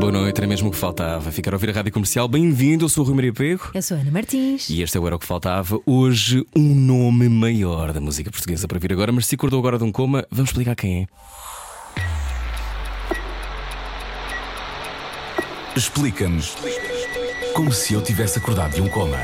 Boa noite, era mesmo o que faltava. Ficar a ouvir a rádio comercial. Bem-vindo, eu sou o Rui Maria Pego. Eu sou a Ana Martins. E este é o Era o que Faltava. Hoje, um nome maior da música portuguesa para vir agora, mas se acordou agora de um coma, vamos explicar quem é. Explica-nos como se eu tivesse acordado de um coma.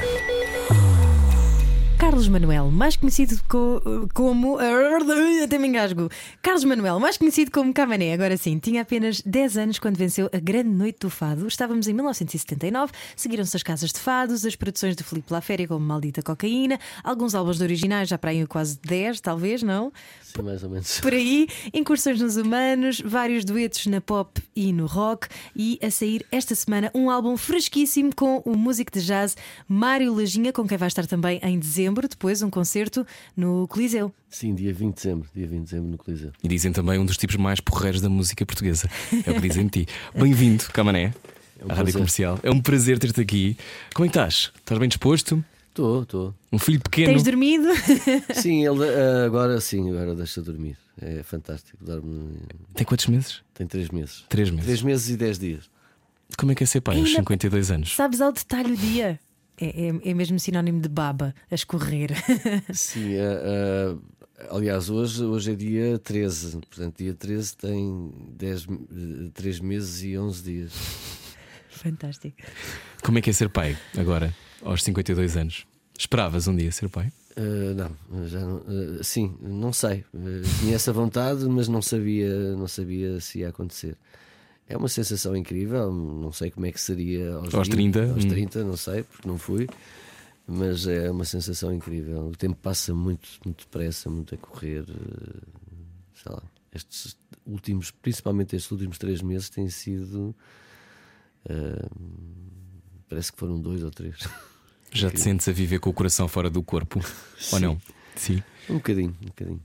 Carlos Manuel, mais conhecido co- como. Até me engasgo. Carlos Manuel, mais conhecido como Camané, agora sim, tinha apenas 10 anos quando venceu a Grande Noite do Fado. Estávamos em 1979, seguiram-se as casas de fados, as produções de Filipe Laféria como Maldita Cocaína, alguns álbuns de originais, já para aí quase 10, talvez, não? Sim, mais ou menos. Por aí, incursões nos humanos, vários duetos na pop e no rock, e a sair esta semana um álbum fresquíssimo com o músico de jazz Mário Lajinha, com quem vai estar também em dezembro, depois um concerto no Coliseu. Sim, dia 20 de dezembro. Dia 20 de dezembro no Coliseu. E dizem também um dos tipos mais porreiros da música portuguesa. É o que dizem de ti. Bem-vindo, Camané, um à rádio comercial. É um prazer ter-te aqui. Como é que estás? Estás bem disposto? Estou, estou. Um filho pequeno. Tens dormido? Sim, ele ah, agora sim, agora deixa dormir. É fantástico. Dorme. Tem quantos meses? Tem 3 meses. Três meses. 3 meses e 10 dias. Como é que é ser pai aos Ainda- 52 anos? Sabes ao detalhe o dia? É, é, é mesmo sinónimo de baba, a escorrer. Sim, ah, ah, aliás, hoje, hoje é dia 13. Portanto, dia 13 tem 10, 3 meses e 11 dias. Fantástico. Como é que é ser pai agora, aos 52 anos? Esperavas um dia ser pai? Ah, não, já não. ah, sim, não sei. Ah, tinha essa vontade, mas não sabia, não sabia se ia acontecer. É uma sensação incrível. Não sei como é que seria aos, Aos 20, 30, Aos hum. 30, não sei, porque não fui. Mas é uma sensação incrível. O tempo passa muito, muito depressa, muito a correr. ah, Sei lá. Estes últimos, principalmente estes últimos três meses, têm sido. ah, parece que foram dois ou três. Já te sentes a viver com o coração fora do corpo? Ou não? Sim. Um bocadinho, um bocadinho.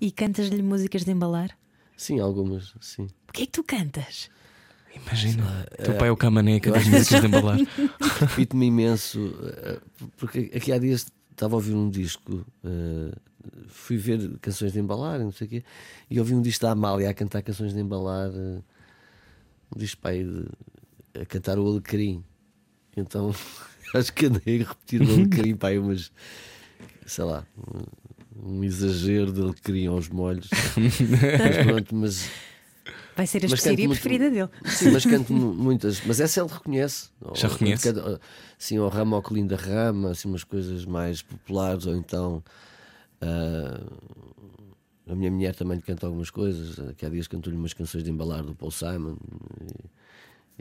E cantas-lhe músicas de embalar? Sim, algumas, sim. O que é que tu cantas? Imagina. Teu pai é o camaneca das músicas de embalar. Repito-me imenso, eh, porque aqui há dias estava a ouvir um disco, eh, fui ver canções de embalar, não sei o quê, e ouvi um disco da Amália a cantar canções de embalar, eh, um disco pai de, a cantar o Alecrim. Então acho que andei a repetir o Alecrim, pai, umas, sei lá, um, exagero de Alecrim aos molhos. mas pronto, mas. Vai ser a especiaria preferida dele. Sim, mas canto mu- muitas. Mas essa ele reconhece. Já Ou- reconhece? cada- Sim, ao ramo ao colinho da rama, assim, umas coisas mais populares, ou então. ah, a minha mulher também lhe canta algumas coisas. Que há dias cantou-lhe umas canções de embalar do Paul Simon.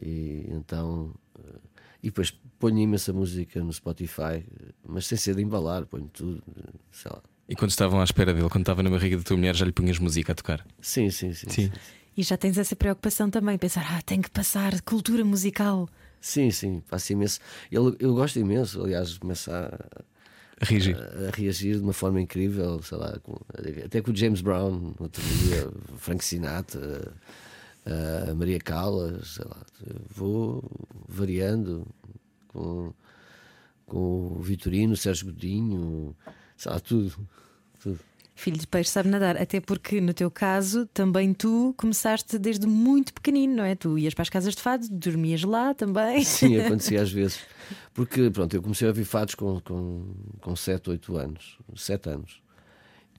E, e então. ah, e depois ponho imensa música no Spotify, mas sem ser de embalar, ponho tudo, sei lá. E quando estavam à espera dele, quando estava na barriga da tua mulher, já lhe punhas música a tocar? Sim, sim, sim. Sim. E já tens essa preocupação também, pensar, ah, tenho que passar cultura musical. Sim, sim, faço imenso. Ele, eu gosto imenso, aliás, começa a, Rigi. a reagir de uma forma incrível, sei lá, com- até com o James Brown, no outro dia, Frank Sinatra, a Maria Callas, sei lá, vou variando com, com o Vitorino, o Sérgio Godinho, lá, tudo. tudo. Filho de peixe sabe nadar, até porque no teu caso também tu começaste desde muito pequenino, não é? Tu ias para as casas de fado, dormias lá também. Sim, acontecia às vezes. Porque, pronto, eu comecei a ouvir fados com, com, com 7, 8 anos, 7 anos.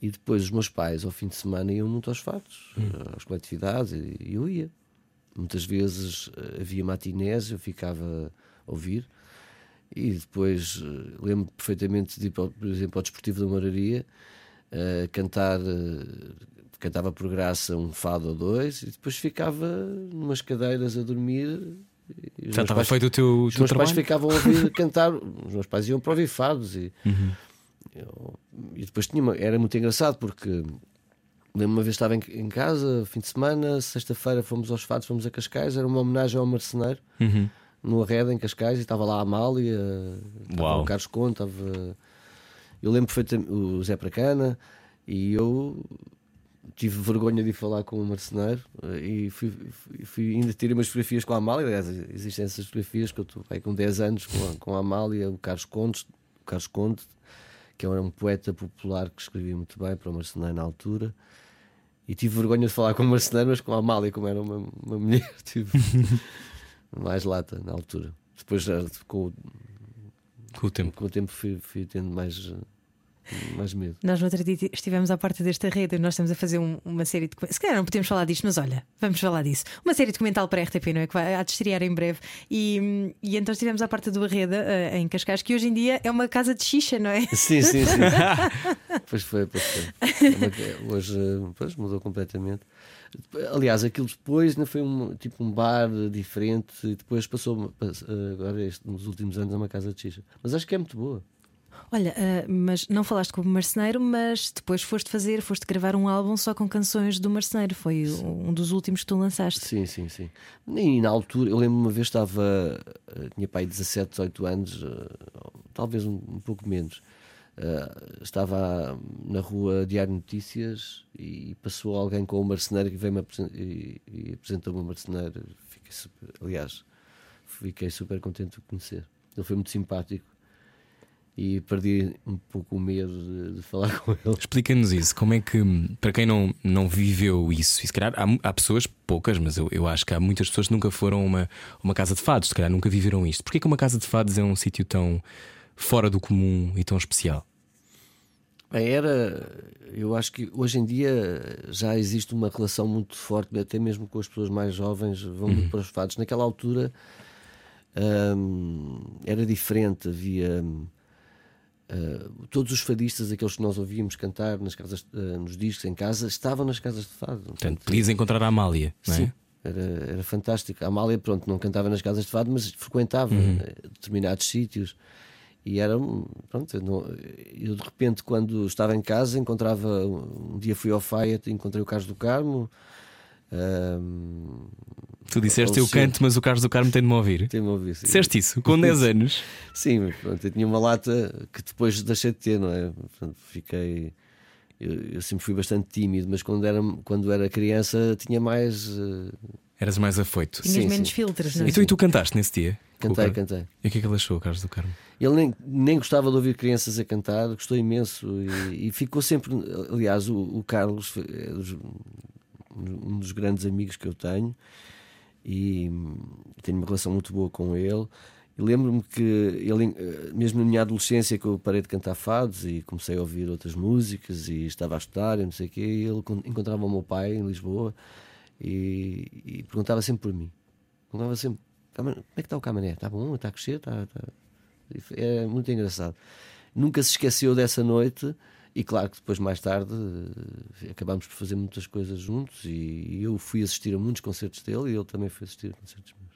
E depois os meus pais, ao fim de semana, iam muito aos fados, às coletividades, e e eu ia. Muitas vezes eh, havia matinés, eu ficava a ouvir. E depois eh, lembro perfeitamente de ir, por exemplo, ao Desportivo da Moraria, eh, cantar, eh, cantava por graça um fado ou dois, e depois ficava numas cadeiras a dormir. os Já estava pais- feito o teu, os teu meus pais trabalho? ficavam a ouvir cantar, os meus pais iam para ouvir fados e, Uhum. eu- e depois tinha uma- era muito engraçado porque lembro uma vez estava em, em casa, fim de semana, sexta-feira fomos aos fados, fomos a Cascais, era uma homenagem ao marceneiro Uhum. No Arreda em Cascais e estava lá a Amália, estava o Carlos Conto, estava eu lembro perfeitamente o Zé Pracana E eu tive vergonha de ir falar com o marceneiro eh, e fui, fui, fui ainda tirei umas fotografias com a Amália. Aliás, existem essas fotografias que eu estou aí com 10 anos com a, com a Amália, o Carlos Conde, o Carlos Conde, que era um poeta popular que escrevia muito bem para o marceneiro na altura. E tive vergonha de falar com o marceneiro, mas com a Amália, como era uma, uma mulher, tive mais lata na altura. Depois, já, com, o- Com o tempo. com o tempo, fui, fui tendo mais, eh, mais medo. Nós no outro dia estivemos à porta desta rede e nós estamos a fazer um- uma série de. Se calhar não podemos falar disto, mas olha, vamos falar disso. Uma série documental para a RTP, não é? Que vai há de estrear em breve. E, e então estivemos à porta do Arreda, eh, em Cascais, que hoje em dia é uma casa de xixa, não é? Sim, sim, sim. pois foi, pois foi. É uma- Hoje eh, pois, mudou completamente. Aliás, aquilo depois foi um, tipo um bar diferente e depois passou, pass- eh, agora este, nos últimos anos, a uma casa de xixa. Mas acho que é muito boa. Olha, eh, mas não falaste com o marceneiro, mas depois foste fazer, foste gravar um álbum só com canções do marceneiro. Foi um dos últimos que tu lançaste. Sim, sim, sim. E na altura, eu lembro uma vez estava, eh, tinha pai 17, 18 anos, talvez um, um pouco menos. Eh, estava na rua Diário Notícias e passou alguém com o marceneiro que veio-me apresen- e, e apresentou-me o marceneiro. Fiquei super, aliás, fiquei super contente de conhecer. Ele foi muito simpático e perdi um pouco o medo de, de falar com ele. Explica-nos isso. Como é que, para quem não, não viveu isso, e se calhar há, há pessoas, poucas, mas eu, eu acho que há muitas pessoas que nunca foram a uma, uma casa de fados, se calhar nunca viveram isto. Porquê que uma casa de fados é um sítio tão fora do comum e tão especial? Bem, era. Eu acho que hoje em dia já existe uma relação muito forte, até mesmo com as pessoas mais jovens, vão muito para os fados. Naquela altura hum, era diferente, havia. hum, ah, todos os fadistas, aqueles que nós ouvíamos cantar nas casas, ah, nos discos em casa, estavam nas casas de fado. Portanto, podias encontrar a Amália, não é? Sim, era, era fantástico. A Amália, pronto, não cantava nas casas de fado, mas frequentava eh, determinados sítios. E era, um- pronto, eu, de repente, quando estava em casa, encontrava. Um dia fui ao Fiat, encontrei o Carlos do Carmo. ahm, Tu disseste eu canto, mas o Carlos do Carmo tem de me ouvir. tem-me a ouvir. sim. Disseste isso com 10 anos. Sim, mas pronto, eu tinha uma lata que depois deixei de ter, não é? Portanto, fiquei. Eu, eu sempre fui bastante tímido, mas quando era, quando era criança tinha mais. eh, Eras mais afoito. Tinhas Sim, menos sim. filtros, não é? Então, e tu cantaste nesse dia? Cantei, cantei. E o que é que ele achou, Carlos do Carmo? Ele nem, nem gostava de ouvir crianças a cantar, gostou imenso e, e ficou sempre. Aliás, o, o Carlos é dos- um dos grandes amigos que eu tenho e tenho uma relação muito boa com ele. Lembro-me que ele, mesmo na minha adolescência, que eu parei de cantar fados e comecei a ouvir outras músicas e estava a estudar e não sei o quê, e ele con- encontrava o meu pai em Lisboa e, e perguntava sempre por mim. Perguntava sempre: "Cama- como é que está o Camané? Está bom? Está a crescer? Está, está... É muito engraçado. Nunca se esqueceu dessa noite. E claro que depois, mais tarde, eh, acabámos por fazer muitas coisas juntos. E eu fui assistir a muitos concertos dele e ele também foi assistir a concertos meus.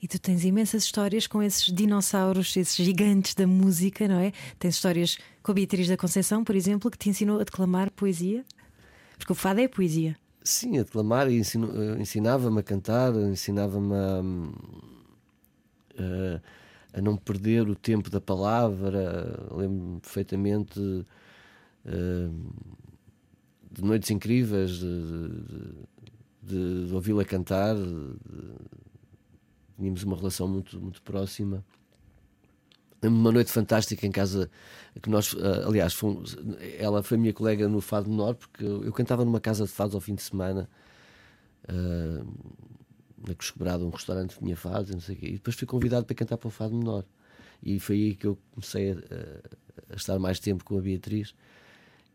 E tu tens imensas histórias com esses dinossauros, esses gigantes da música, não é? Tens histórias com a Beatriz da Conceição, por exemplo, que te ensinou a declamar poesia. Porque o fado é poesia. Sim, a declamar e eh, ensinava-me a cantar, ensinava-me a, a- a não perder o tempo da palavra. Lembro-me perfeitamente eh, de noites incríveis, de, de- de ouvi-la cantar. tínhamos uma relação muito, muito próxima. Uma noite fantástica em casa que nós, ah, aliás, fomos, ela foi minha colega no Fado Menor, porque eu, cantava numa casa de fados ao fim de semana, ah, na Cosquebrada, um restaurante que tinha fados, não sei quê, e depois fui convidado para cantar para o Fado Menor. E foi aí que eu comecei a, a- estar mais tempo com a Beatriz.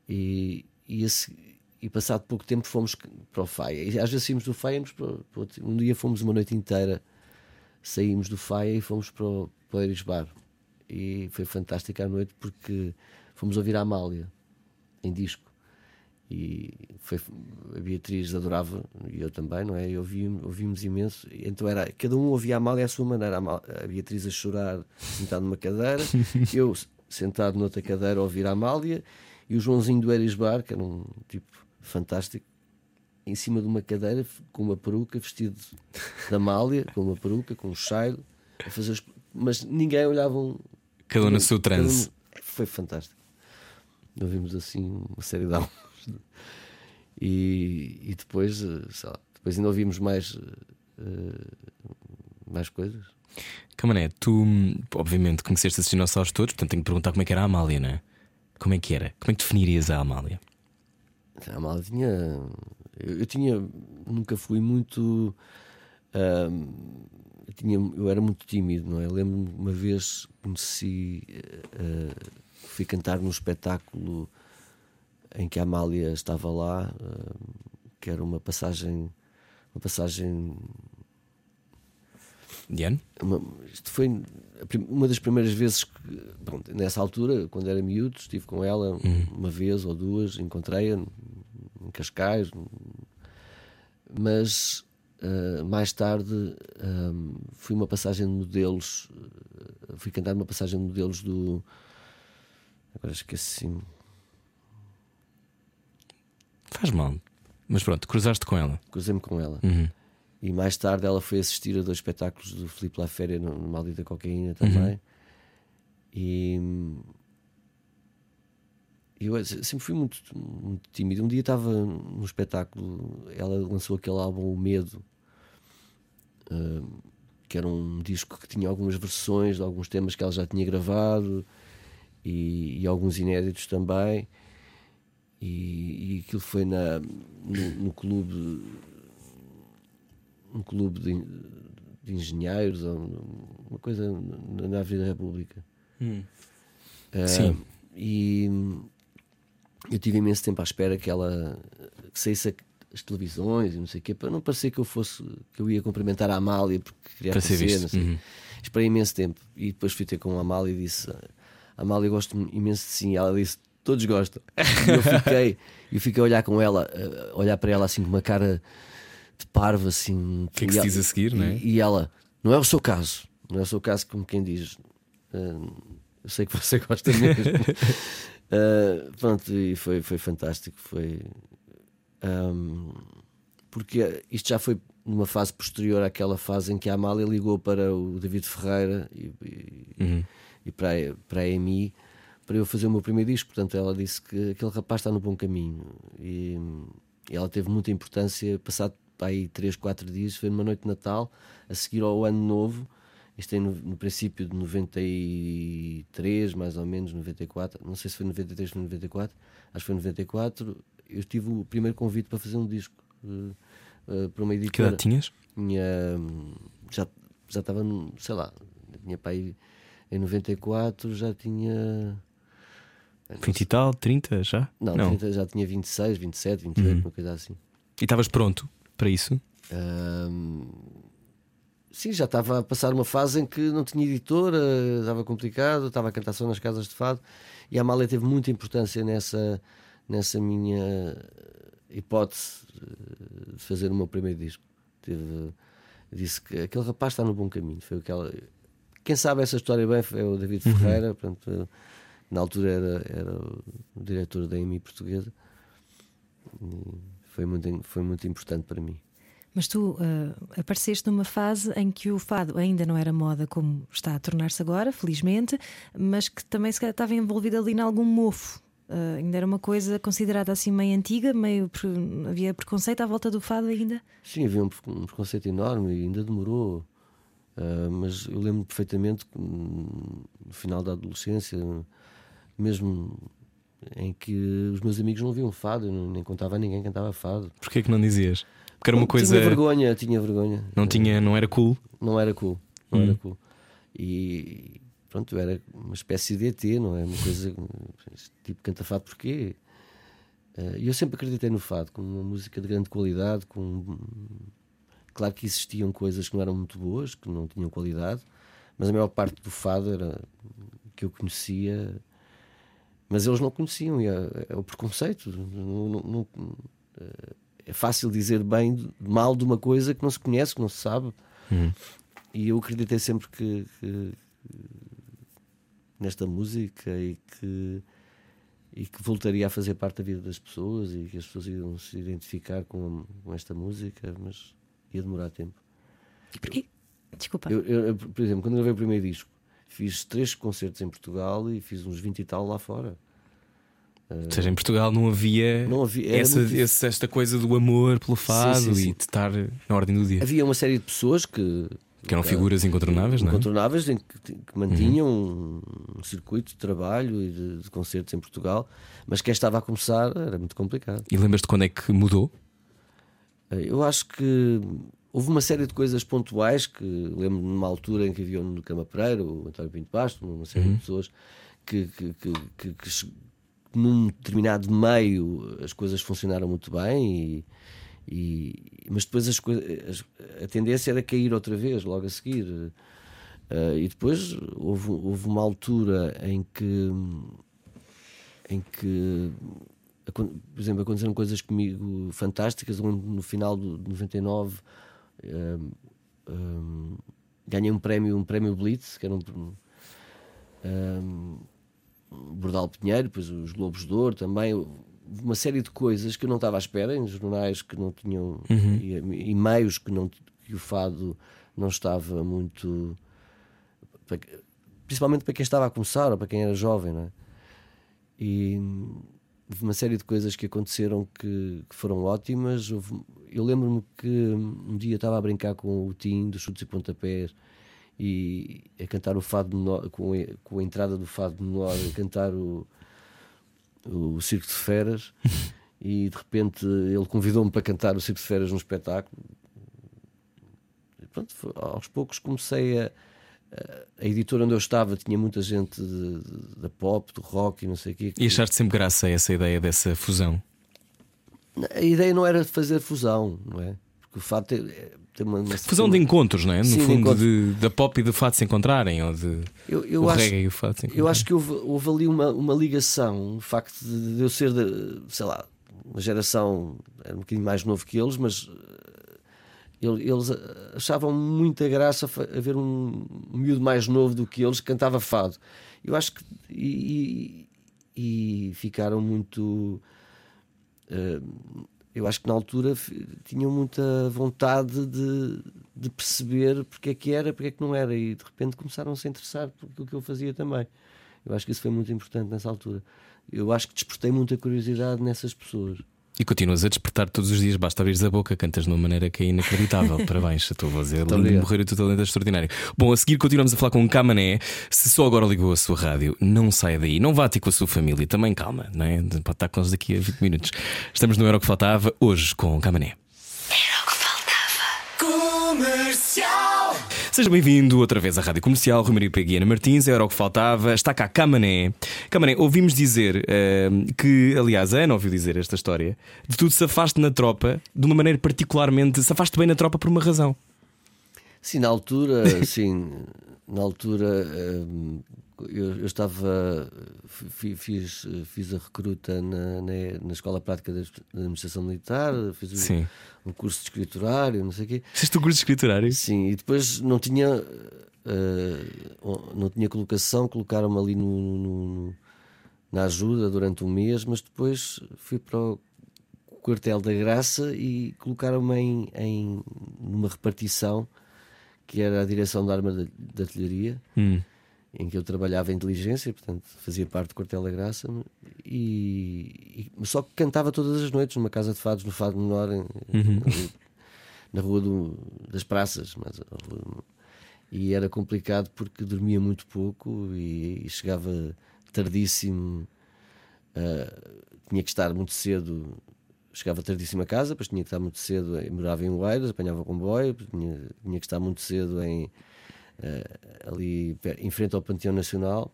E, e, esse- e passado pouco tempo fomos para o Faia. E às vezes saímos do Faia, para, para um dia fomos uma noite inteira, saímos do Faia e fomos para o, para o Eris Bar. E foi fantástica a noite porque fomos ouvir a Amália em disco. E foi, a Beatriz adorava, e eu também, não é? E ouvi, ouvimos imenso. Então era, cada um ouvia a Amália à sua maneira. A, Beatriz a chorar, sentado numa cadeira, eu sentado noutra cadeira a ouvir a Amália, e o Joãozinho do Eris Bar, que era um tipo fantástico, em cima de uma cadeira, com uma peruca, vestido de Amália, com uma peruca, com um cheiro, a fazer mas ninguém olhava um. Cada um no seu transe. Foi fantástico. Ouvimos assim uma série de álbuns. E, e depois, eh, sei lá, depois ainda ouvimos mais, uh, mais coisas. Camané, tu obviamente conheceste esses dinossauros todos, portanto tenho que perguntar como é que era a Amália, não é? Como é que era? Como é que definirias a Amália? A Amália tinha. Eu, eu tinha. Nunca fui muito. Uh, eu, tinha, eu era muito tímido, não é? Lembro-me uma vez conheci. Uh, fui cantar num espetáculo em que a Amália estava lá, uh, que era uma passagem. Uma passagem Diane? Uma, isto foi uma das primeiras vezes que, pronto, nessa altura, quando era miúdo, estive com ela uhum. uma vez ou duas, encontrei-a em Cascais, mas uh, mais tarde um, fui uma passagem de modelos, uh, fui cantar uma passagem de modelos do. Agora esqueci-me. Faz mal. Mas pronto, cruzaste com ela. Cruzei-me com ela. Uhum. E mais tarde ela foi assistir a dois espetáculos do Filipe La Féria no Maldita Cocaína também. Uhum. E eu sempre fui muito, muito tímido. Um dia estava num espetáculo, ela lançou aquele álbum O Medo, uh, que era um disco que tinha algumas versões de alguns temas que ela já tinha gravado e, e alguns inéditos também. E, e aquilo foi na, no, no clube um clube de, de engenheiros, uma coisa na Avenida República. Hum. Uh, Sim. E eu tive imenso tempo à espera que ela que saísse as televisões e não sei o quê, para não parecer que eu fosse que eu ia cumprimentar a Amália porque queria para aparecer, não sei. Uhum. Esperei imenso tempo e depois fui ter com a Amália e disse: Amália, eu gosto imenso de sim. E ela disse: Todos gostam. E eu fiquei, eu fiquei a olhar com ela, a olhar para ela assim com uma cara de parvo assim. O que é que se diz a seguir, não é? E, e, ela, não é o seu caso, não é o seu caso, como quem diz. Uh, eu sei que você gosta mesmo. Uh, pronto, e foi, foi fantástico. Foi. Um, porque isto já foi numa fase posterior àquela fase em que a Amália ligou para o David Ferreira e, e, uhum. e para, a, para a EMI para eu fazer o meu primeiro disco. Portanto, ela disse que aquele rapaz está no bom caminho e, e ela teve muita importância. Passado aí 3, 4 dias, foi numa noite de Natal, a seguir ao Ano Novo. Isto é no, no, princípio de 93, mais ou menos, 94. Não sei se foi 93 ou 94. Acho que foi 94. Eu tive o primeiro convite para fazer um disco uh, uh, para uma editora. Que idade tinhas? Tinha, já, já estava, sei lá, tinha pai em 94, já tinha. 20 e tal, 30 já? Não, não. 30, já tinha 26, 27, 28, uhum. uma coisa assim. E estavas pronto? para isso? Um, sim, já estava a passar uma fase em que não tinha editora, estava complicado, estava a cantar só nas casas de fado e a Amália teve muita importância nessa, nessa minha hipótese eh, de fazer o meu primeiro disco. Teve, disse que aquele rapaz está no bom caminho. Foi aquela, quem sabe essa história bem foi o David uhum. Ferreira, portanto, na altura era, era o diretor da EMI portuguesa. E, foi muito, foi muito importante para mim. Mas tu uh, apareceste numa fase em que o fado ainda não era moda como está a tornar-se agora, felizmente, mas que também se calhar estava envolvido ali em algum mofo. Uh, ainda era uma coisa considerada assim meio antiga, meio havia preconceito à volta do fado ainda? Sim, havia um, um preconceito enorme e ainda demorou. Uh, mas eu lembro perfeitamente que hum, no final da adolescência, mesmo em que os meus amigos não viam fado, eu nem contava a ninguém que cantava fado. Porquê que não dizias? Porque era uma coisa. Tinha vergonha, tinha vergonha. Não, tinha, não era cool? Não era cool. Não hum. era cool. E pronto, era uma espécie de ET, não é? Uma coisa. Tipo, canta fado porquê? Eh, e eu sempre acreditei no fado, como uma música de grande qualidade, com. Claro que existiam coisas que não eram muito boas, que não tinham qualidade, mas a maior parte do fado era que eu conhecia mas eles não conheciam, e é, é o preconceito. Não, não, não, é fácil dizer bem, mal de uma coisa que não se conhece, que não se sabe. Uhum. E eu acreditei sempre que, que, nesta música e que, e que voltaria a fazer parte da vida das pessoas e que as pessoas iam se identificar com, com esta música, mas ia demorar tempo. Porquê? Desculpa. Eu, eu, por exemplo, quando gravei o primeiro disco, Fiz três concertos em Portugal e fiz uns 20 e tal lá fora. Ou seja, em Portugal não havia, Não havia- essa, muito- esse- esta coisa do amor pelo fado sim, sim. e de estar na ordem do dia. Havia uma série de pessoas que. Que eram figuras incontornáveis, não é? incontornáveis que, mantinham um, um circuito de trabalho e de, de concertos em Portugal, mas quem estava a começar era muito complicado. E lembras-te quando é que mudou? Eh, Eu acho que houve uma série de coisas pontuais que lembro numa altura em que havia no Cama Pereira, o António Pinto Basto, uma série de pessoas que, que, que, que- num determinado meio as coisas funcionaram muito bem e, e- mas depois as a tendência era cair outra vez logo a seguir. Eh, e depois houve, houve uma altura em que em que por exemplo, aconteceram coisas comigo fantásticas. No final de 99 hum, hum, ganhei um prémio, um prémio Blitz, que era um, um, Bordal Pinheiro, depois os Globos de Ouro também. Uma série de coisas que eu não estava à espera em jornais que não tinham e, e meios que, não, que o fado não estava muito. Principalmente para quem estava a começar ou para quem era jovem, não é? E houve uma série de coisas que aconteceram que, que foram ótimas. Houve- eu lembro-me que um dia estava a brincar com o Tim dos chutes e pontapés e a cantar o fado menor, com, a, com a entrada do fado menor, a cantar o, o Circo de Feras. e de repente ele convidou-me para cantar o Circo de Feras num espetáculo. E pronto, foi- aos poucos comecei a. a- editora onde eu estava tinha muita gente da pop, do rock e não sei o quê. E achaste sempre graça essa ideia dessa fusão? A ideia não era fazer fusão, não é? Porque o fato tem, tem uma, uma Fusão de encontros, não é? No Sim, fundo, de, da pop e do fado se encontrarem, ou de Eu, eu o acho, reggae e o fado se encontrarem. eu acho que houve, houve ali uma, uma ligação, o facto de, de eu ser, de, sei lá, uma geração, era um bocadinho mais novo que eles, mas eh, ele- eles achavam muita graça haver um, miúdo mais novo do que eles que cantava fado. Eu acho que. E, e- e ficaram muito. eh, eu acho que na altura tinham muita vontade de, de perceber porque é que era, porque é que não era, e de repente começaram a se interessar por aquilo que eu fazia também. Eu acho que isso foi muito importante nessa altura. Eu acho que despertei muita curiosidade nessas pessoas. E continuas a despertar todos os dias, basta abrir a boca, cantas de uma maneira que é inacreditável. Parabéns, a tua voz é lindo de morrer, o teu talento é extraordinário. Bom, a seguir continuamos a falar com o Camané. Se só agora ligou a sua rádio, não saia daí, não vá ter com a sua família, também calma, não é? Pode estar com nós daqui a 20 minutos. Estamos no Era o que Faltava, hoje com o Camané. Seja bem-vindo outra vez à Rádio Comercial, Rui Maria Peguiana Martins, era o que faltava, está cá Camané. Camané, ouvimos dizer eh, que, aliás, a Ana ouviu dizer esta história, de tu te safaste na tropa, de uma maneira particularmente, safaste bem na tropa por uma razão. Sim, na altura, sim, na altura hum, eu, eu estava, fi- fiz, fiz a recruta na, na, na Escola Prática da Administração Militar, fiz Sim. um curso de escriturário, não sei o quê. Fizeste o curso de escriturário? Sim, e depois não tinha, eh, não tinha colocação, colocaram-me ali no, no- na ajuda durante um mês, mas depois fui para o quartel da Graça e colocaram-me em, em numa repartição que era a direção da arma de, de artilharia, Hum. Em que eu trabalhava em inteligência, portanto fazia parte do quartel da Graça, e, e- só que cantava todas as noites numa casa de fados, no Fado Menor, em- ali na rua do- das praças, mas e era complicado porque dormia muito pouco e, e chegava tardíssimo, ah, tinha que estar muito cedo, chegava tardíssimo a casa, depois tinha que estar muito cedo, morava em Oeiras, apanhava comboio, tinha, tinha que estar muito cedo em, ah, ali em frente ao Panteão Nacional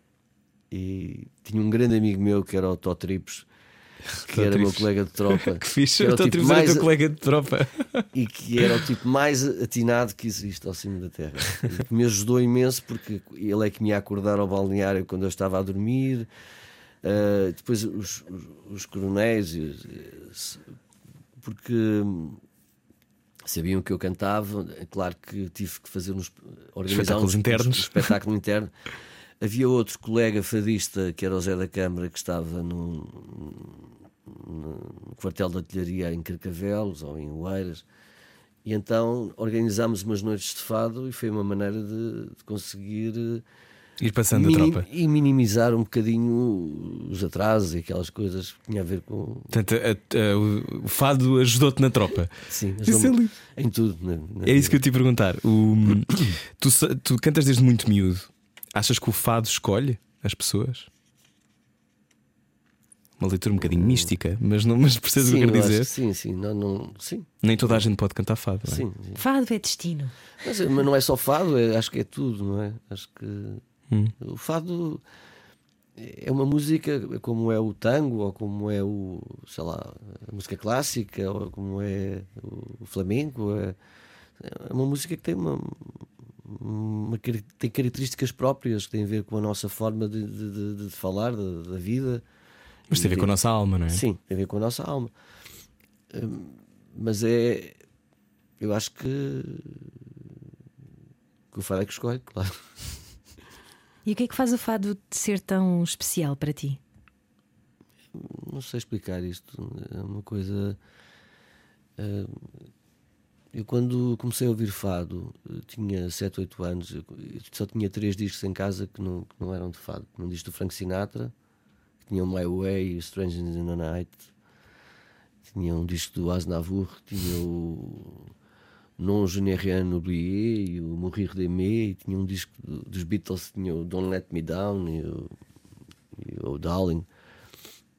e tinha um grande amigo meu que era o Tó Tripes, que era meu Tripes. colega de tropa. Que fixe, era eu o a tipo dizer mais- teu colega de tropa. e que era o tipo mais atinado que existe ao cimo da terra. E que me ajudou imenso porque ele é que me ia acordar ao balneário quando eu estava a dormir. Uh, depois os, os, os coronéis, porque sabiam que eu cantava. É claro que tive que fazer uns organizar Espetáculos uns, internos. um espetáculo interno. Havia outro colega fadista que era o Zé da Câmara que estava num, no quartel de artilharia em Carcavelos ou em Oeiras. E então organizámos umas noites de fado e foi uma maneira de, de conseguir Ir passando a tropa. e minimizar um bocadinho os atrasos e aquelas coisas que tinha a ver com. Portanto, a- a- o- o fado ajudou-te na tropa. Sim, não- é em tudo. na- na É isso que eu te ia perguntar. O- tu, tu cantas desde muito miúdo. Achas que o fado escolhe as pessoas? Uma leitura um bocadinho mística, mas, não, mas percebes o que eu quero dizer? que sim, sim. Não, não, sim, Nem toda a gente pode cantar fado. não é? sim, sim. Fado é destino. Mas, mas não é só fado, é- acho que é tudo, não é? Acho que Hum. o fado é uma música como é o tango, ou como é o, sei lá, a música clássica, ou como é o flamenco. É, é uma música que tem uma, uma tem características próprias que têm a ver com a nossa forma de, de- de- de falar da, da vida. Mas tem a ver com a nossa alma, não é? Sim, tem a ver com a nossa alma. Hum, mas é. Eu acho que. que o fado é que escolhe, claro. E o que é que faz o fado de ser tão especial para ti? Não sei explicar isto. É uma coisa. hum, Eu, quando comecei a ouvir fado, tinha 7, 8 anos, só tinha três discos em casa que não, que não eram de fado. Um disco do Frank Sinatra, que tinha My Way e Strangers in the Night, tinha um disco do Aznavour, tinha o Non Je n'ai rien oublié e o Mourir d'aimer, e tinha um disco do- dos Beatles, tinha o Don't Let Me Down e o, e o Darling.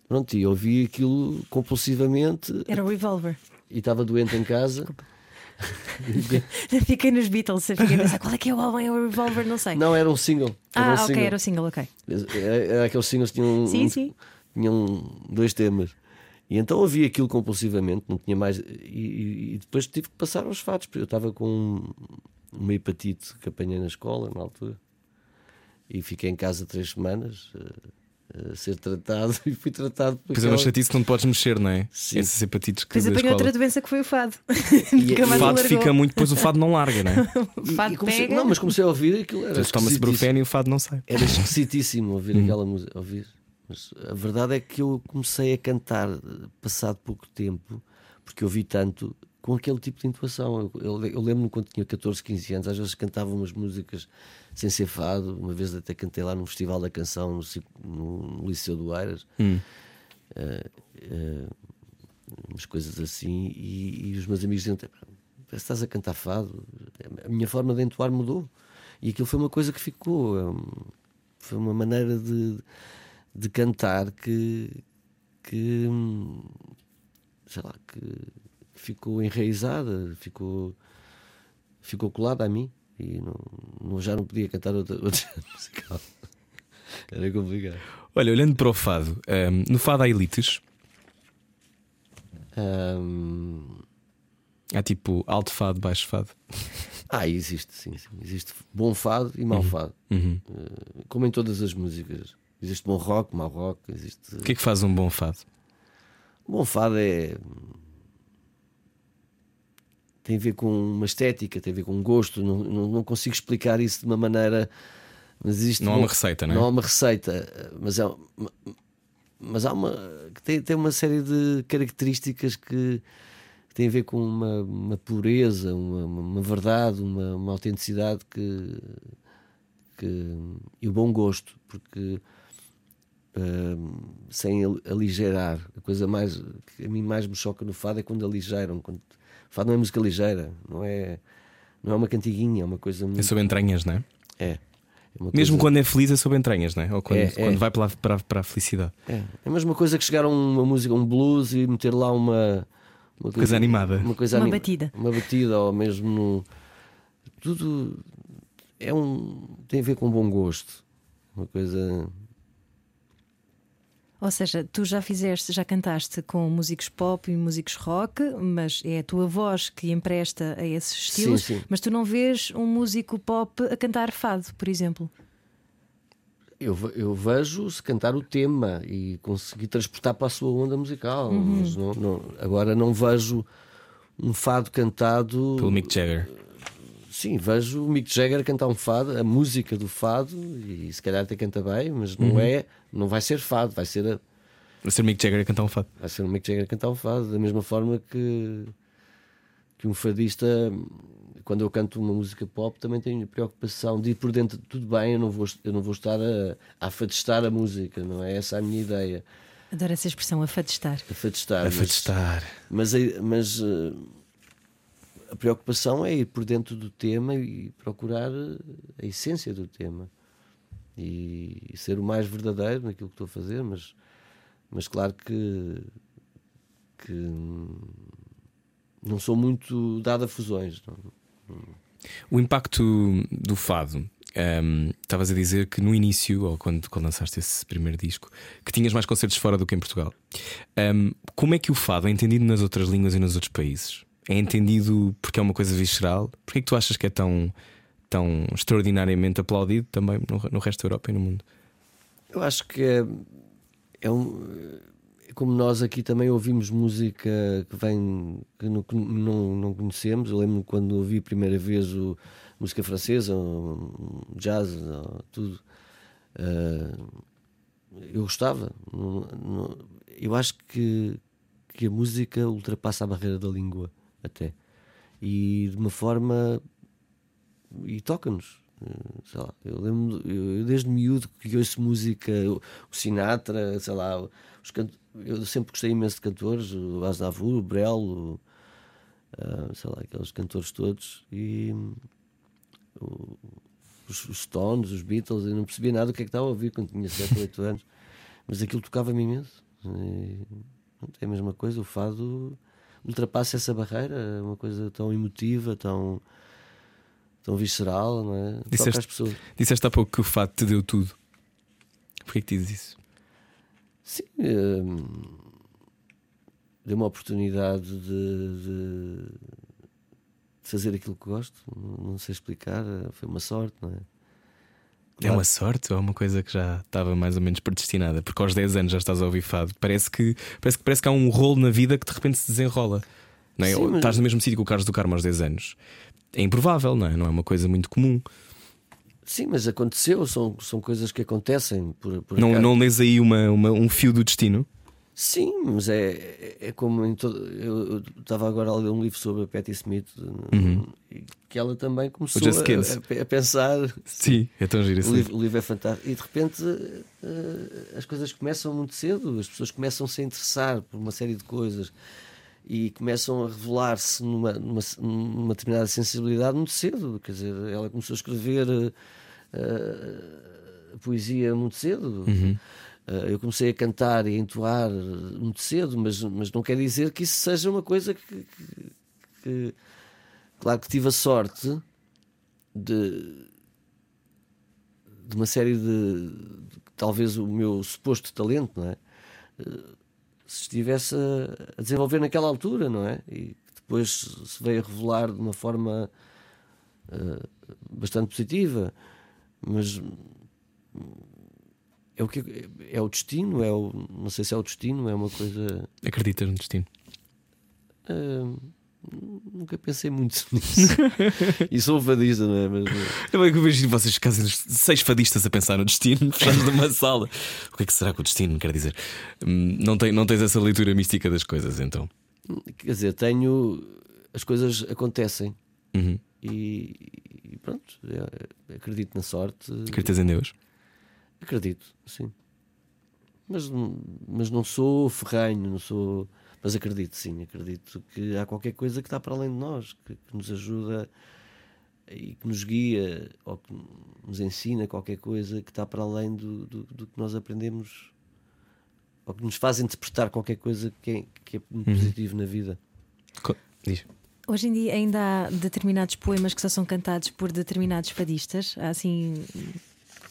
Pronto, e ouvi aquilo compulsivamente Era o Revolver. e estava doente em casa. Fiquei nos Beatles, fiquei a pensar qual é que é o álbum, é o Revolver, não sei. Não, era um single. Era ah, um ok, single. era o single, ok. Era, era aqueles singles que tinham, Sim, um- sim. tinham dois temas. E então ouvi aquilo compulsivamente, não tinha mais. E, e- e depois tive que passar aos fatos, porque eu estava com uma hepatite que apanhei na escola na altura. E fiquei em casa três semanas eh, a, ser tratado e fui tratado por Pois é, uma aquela- chatice que não te podes mexer, não é? Sim. Essas hepatites que apanhei escola. outra doença que foi o fado. E- e- mais O fado largou. fica muito, depois o fado não larga, não é? O E- fado e comecei- pega. Não, mas comecei a ouvir aquilo. Toma-se esquisitíssimo. brufeno e o fado não sai. Era esquisitíssimo ouvir Hum. aquela música. Ouvir. Mas a verdade é que eu comecei a cantar, passado pouco tempo, porque eu vi tanto, com aquele tipo de intuação. Eu, eu, eu lembro-me quando tinha 14, 15 anos, às vezes cantava umas músicas sem ser fado. Uma vez até cantei lá no Festival da Canção, no, no- Liceu do Eiras. Hum. Eh, eh, umas coisas assim. E, e os meus amigos diziam: "Parece que estás a cantar fado. A minha forma de entoar mudou. E aquilo foi uma coisa que ficou. hum, foi uma maneira de, de cantar que, que sei lá, que ficou enraizada, ficou, ficou colada a mim e não, não- já não podia cantar outra, outra musical. Era complicado. Olha, olhando para o fado, hum, no fado há elites. Hum, Há tipo alto fado, baixo fado. ah, existe, sim, sim. Existe bom fado e mau fado. Uhum. Eh, como em todas as músicas. Existe bom rock, mau rock, existe. O que é que faz um bom fado? Bom fado é. tem a ver com uma estética, tem a ver com um gosto. Não, não, não consigo explicar isso de uma maneira. Mas existe Não há bom- uma receita, não é? Não há uma receita, mas é mas há uma que tem, tem uma série de características que, têm a ver com uma, uma pureza, uma, uma verdade, uma, uma autenticidade que, que e o bom gosto, porque sem al- aligeirar, a coisa mais que a mim mais me choca no fado é quando aligeiram. Quando, fado não é música ligeira, não é, não é uma cantiguinha, é uma coisa muito. É sobre entranhas, não é? É. É Mesmo coisa- quando é feliz, é sobre entranhas, não é? Ou quando, É, é. quando vai para, para, para a felicidade. É, é a mesma coisa que chegar a uma música, um blues e meter lá uma, uma Coisa animada. Uma, coisa Uma anim- batida. Uma batida, ou mesmo no. Tudo é um. tem a ver com bom gosto. Uma coisa. Ou seja, tu já fizeste, já cantaste com músicos pop e músicos rock, mas é a tua voz que empresta a esses estilos. sim. Mas tu não vês um músico pop a cantar fado, por exemplo. Eu, eu vejo se cantar o tema e conseguir transportar para a sua onda musical. Mas não- não- agora não vejo um fado cantado. Pelo Mick Jagger. Sim, vejo o Mick Jagger cantar um fado, a música do fado, e se calhar até canta bem, mas não é, não vai ser fado, vai ser, a- Vai ser Mick Jagger a cantar um fado. vai ser o Mick Jagger cantar um fado, da mesma forma que, que um fadista quando eu canto uma música pop também tenho a preocupação de ir por dentro, tudo bem, eu não vou, eu não vou estar a, a afadestar a música, não é essa a minha ideia. Adoro essa expressão, afadestar. Afadestar. Afadestar. Mas, mas, mas uh, a preocupação é ir por dentro do tema e procurar a essência do tema e, ser o mais verdadeiro naquilo que estou a fazer, mas, mas claro que, que não sou muito dado a fusões. Não. O impacto do fado. Um, estavas a dizer que no início, ou quando, quando lançaste esse primeiro disco, que tinhas mais concertos fora do que em Portugal. Um, como é que o fado é entendido nas outras línguas e nos outros países? É entendido porque é uma coisa visceral? Porquê é que tu achas que é tão, tão extraordinariamente aplaudido também no, no resto da Europa e no mundo? Eu acho que é, é um como nós aqui também ouvimos música que vem que não, não, não conhecemos, eu lembro quando ouvi a primeira vez o, música francesa, um jazz, tudo. Uh, eu gostava. eu acho que, que a música ultrapassa a barreira da língua até. E de uma forma. e toca-nos. Uh, eu lembro, eu, desde miúdo que ouço música, o Sinatra, sei lá, os cantores eu sempre gostei imenso de cantores, o Aznavour, o Brel, o, uh, sei lá, aqueles cantores todos, e o, os, os, Stones, os Beatles, eu não percebia nada do que é que estava a ouvir quando tinha 7 ou 8 anos, mas aquilo tocava-me imenso. E, é a mesma coisa, o fado ultrapassa essa barreira, é uma coisa tão emotiva, tão, tão visceral, não é? Disseste, pessoas. disseste há pouco que o fado te deu tudo. Porquê que dizes isso? Sim, hum, deu uma oportunidade de, de, fazer aquilo que gosto. Não, sei explicar, foi uma sorte, não é? Claro. É uma sorte ou é uma coisa que já estava mais ou menos predestinada? Porque aos 10 anos já estás a ouvir fado. Parece que, parece que, parece que há um rolo na vida que de repente se desenrola. Não é? Sim, mas... Estás no mesmo sítio que o Carlos do Carmo aos 10 anos. É improvável, não é? Não é uma coisa muito comum. Sim, mas aconteceu, são, são coisas que acontecem. Por, por não, não lês aí uma, uma, um fio do destino? Sim, mas é, é, é como em todo. Eu estava agora a ler um livro sobre a Patti Smith, uhum. que ela também começou a, a, pensar. Sim, é tão giro o livro, o livro é fantástico. E de repente uh, as coisas começam muito cedo, as pessoas começam -se a interessar por uma série de coisas e começam a revelar-se numa, numa, numa, determinada sensibilidade muito cedo. Quer dizer, ela começou a escrever uh, poesia muito cedo. Uhum. Uh, eu comecei a cantar e a entoar muito cedo, mas, mas não quer dizer que isso seja uma coisa que, que, que claro que tive a sorte de, de uma série de, de, talvez o meu suposto talento, não é? Uh, se estivesse a, a, desenvolver naquela altura, não é? E depois se veio a revelar de uma forma uh, bastante positiva mas é o que é o destino é o não sei se é o destino é uma coisa acreditas no destino? uh, nunca pensei muito nisso. E sou fadista não é? Mas eu é que vejo vocês casem seis fadistas a pensar no destino fechados numa sala. O que é que será que o destino quer dizer? Hum, não tem não tens essa leitura mística das coisas então? Quer dizer tenho as coisas acontecem. Uhum. e, e pronto, é, acredito na sorte. Acreditas em Deus? Acredito, sim. Mas, mas não sou ferranho, não sou. Mas acredito, sim, acredito que há qualquer coisa que está para além de nós, que, que nos ajuda e que nos guia ou que nos ensina qualquer coisa que está para além do, do, do que nós aprendemos ou que nos faz interpretar qualquer coisa que é, que é uhum. positivo na vida. Diz. Hoje em dia ainda há determinados poemas que só são cantados por determinados fadistas. Há assim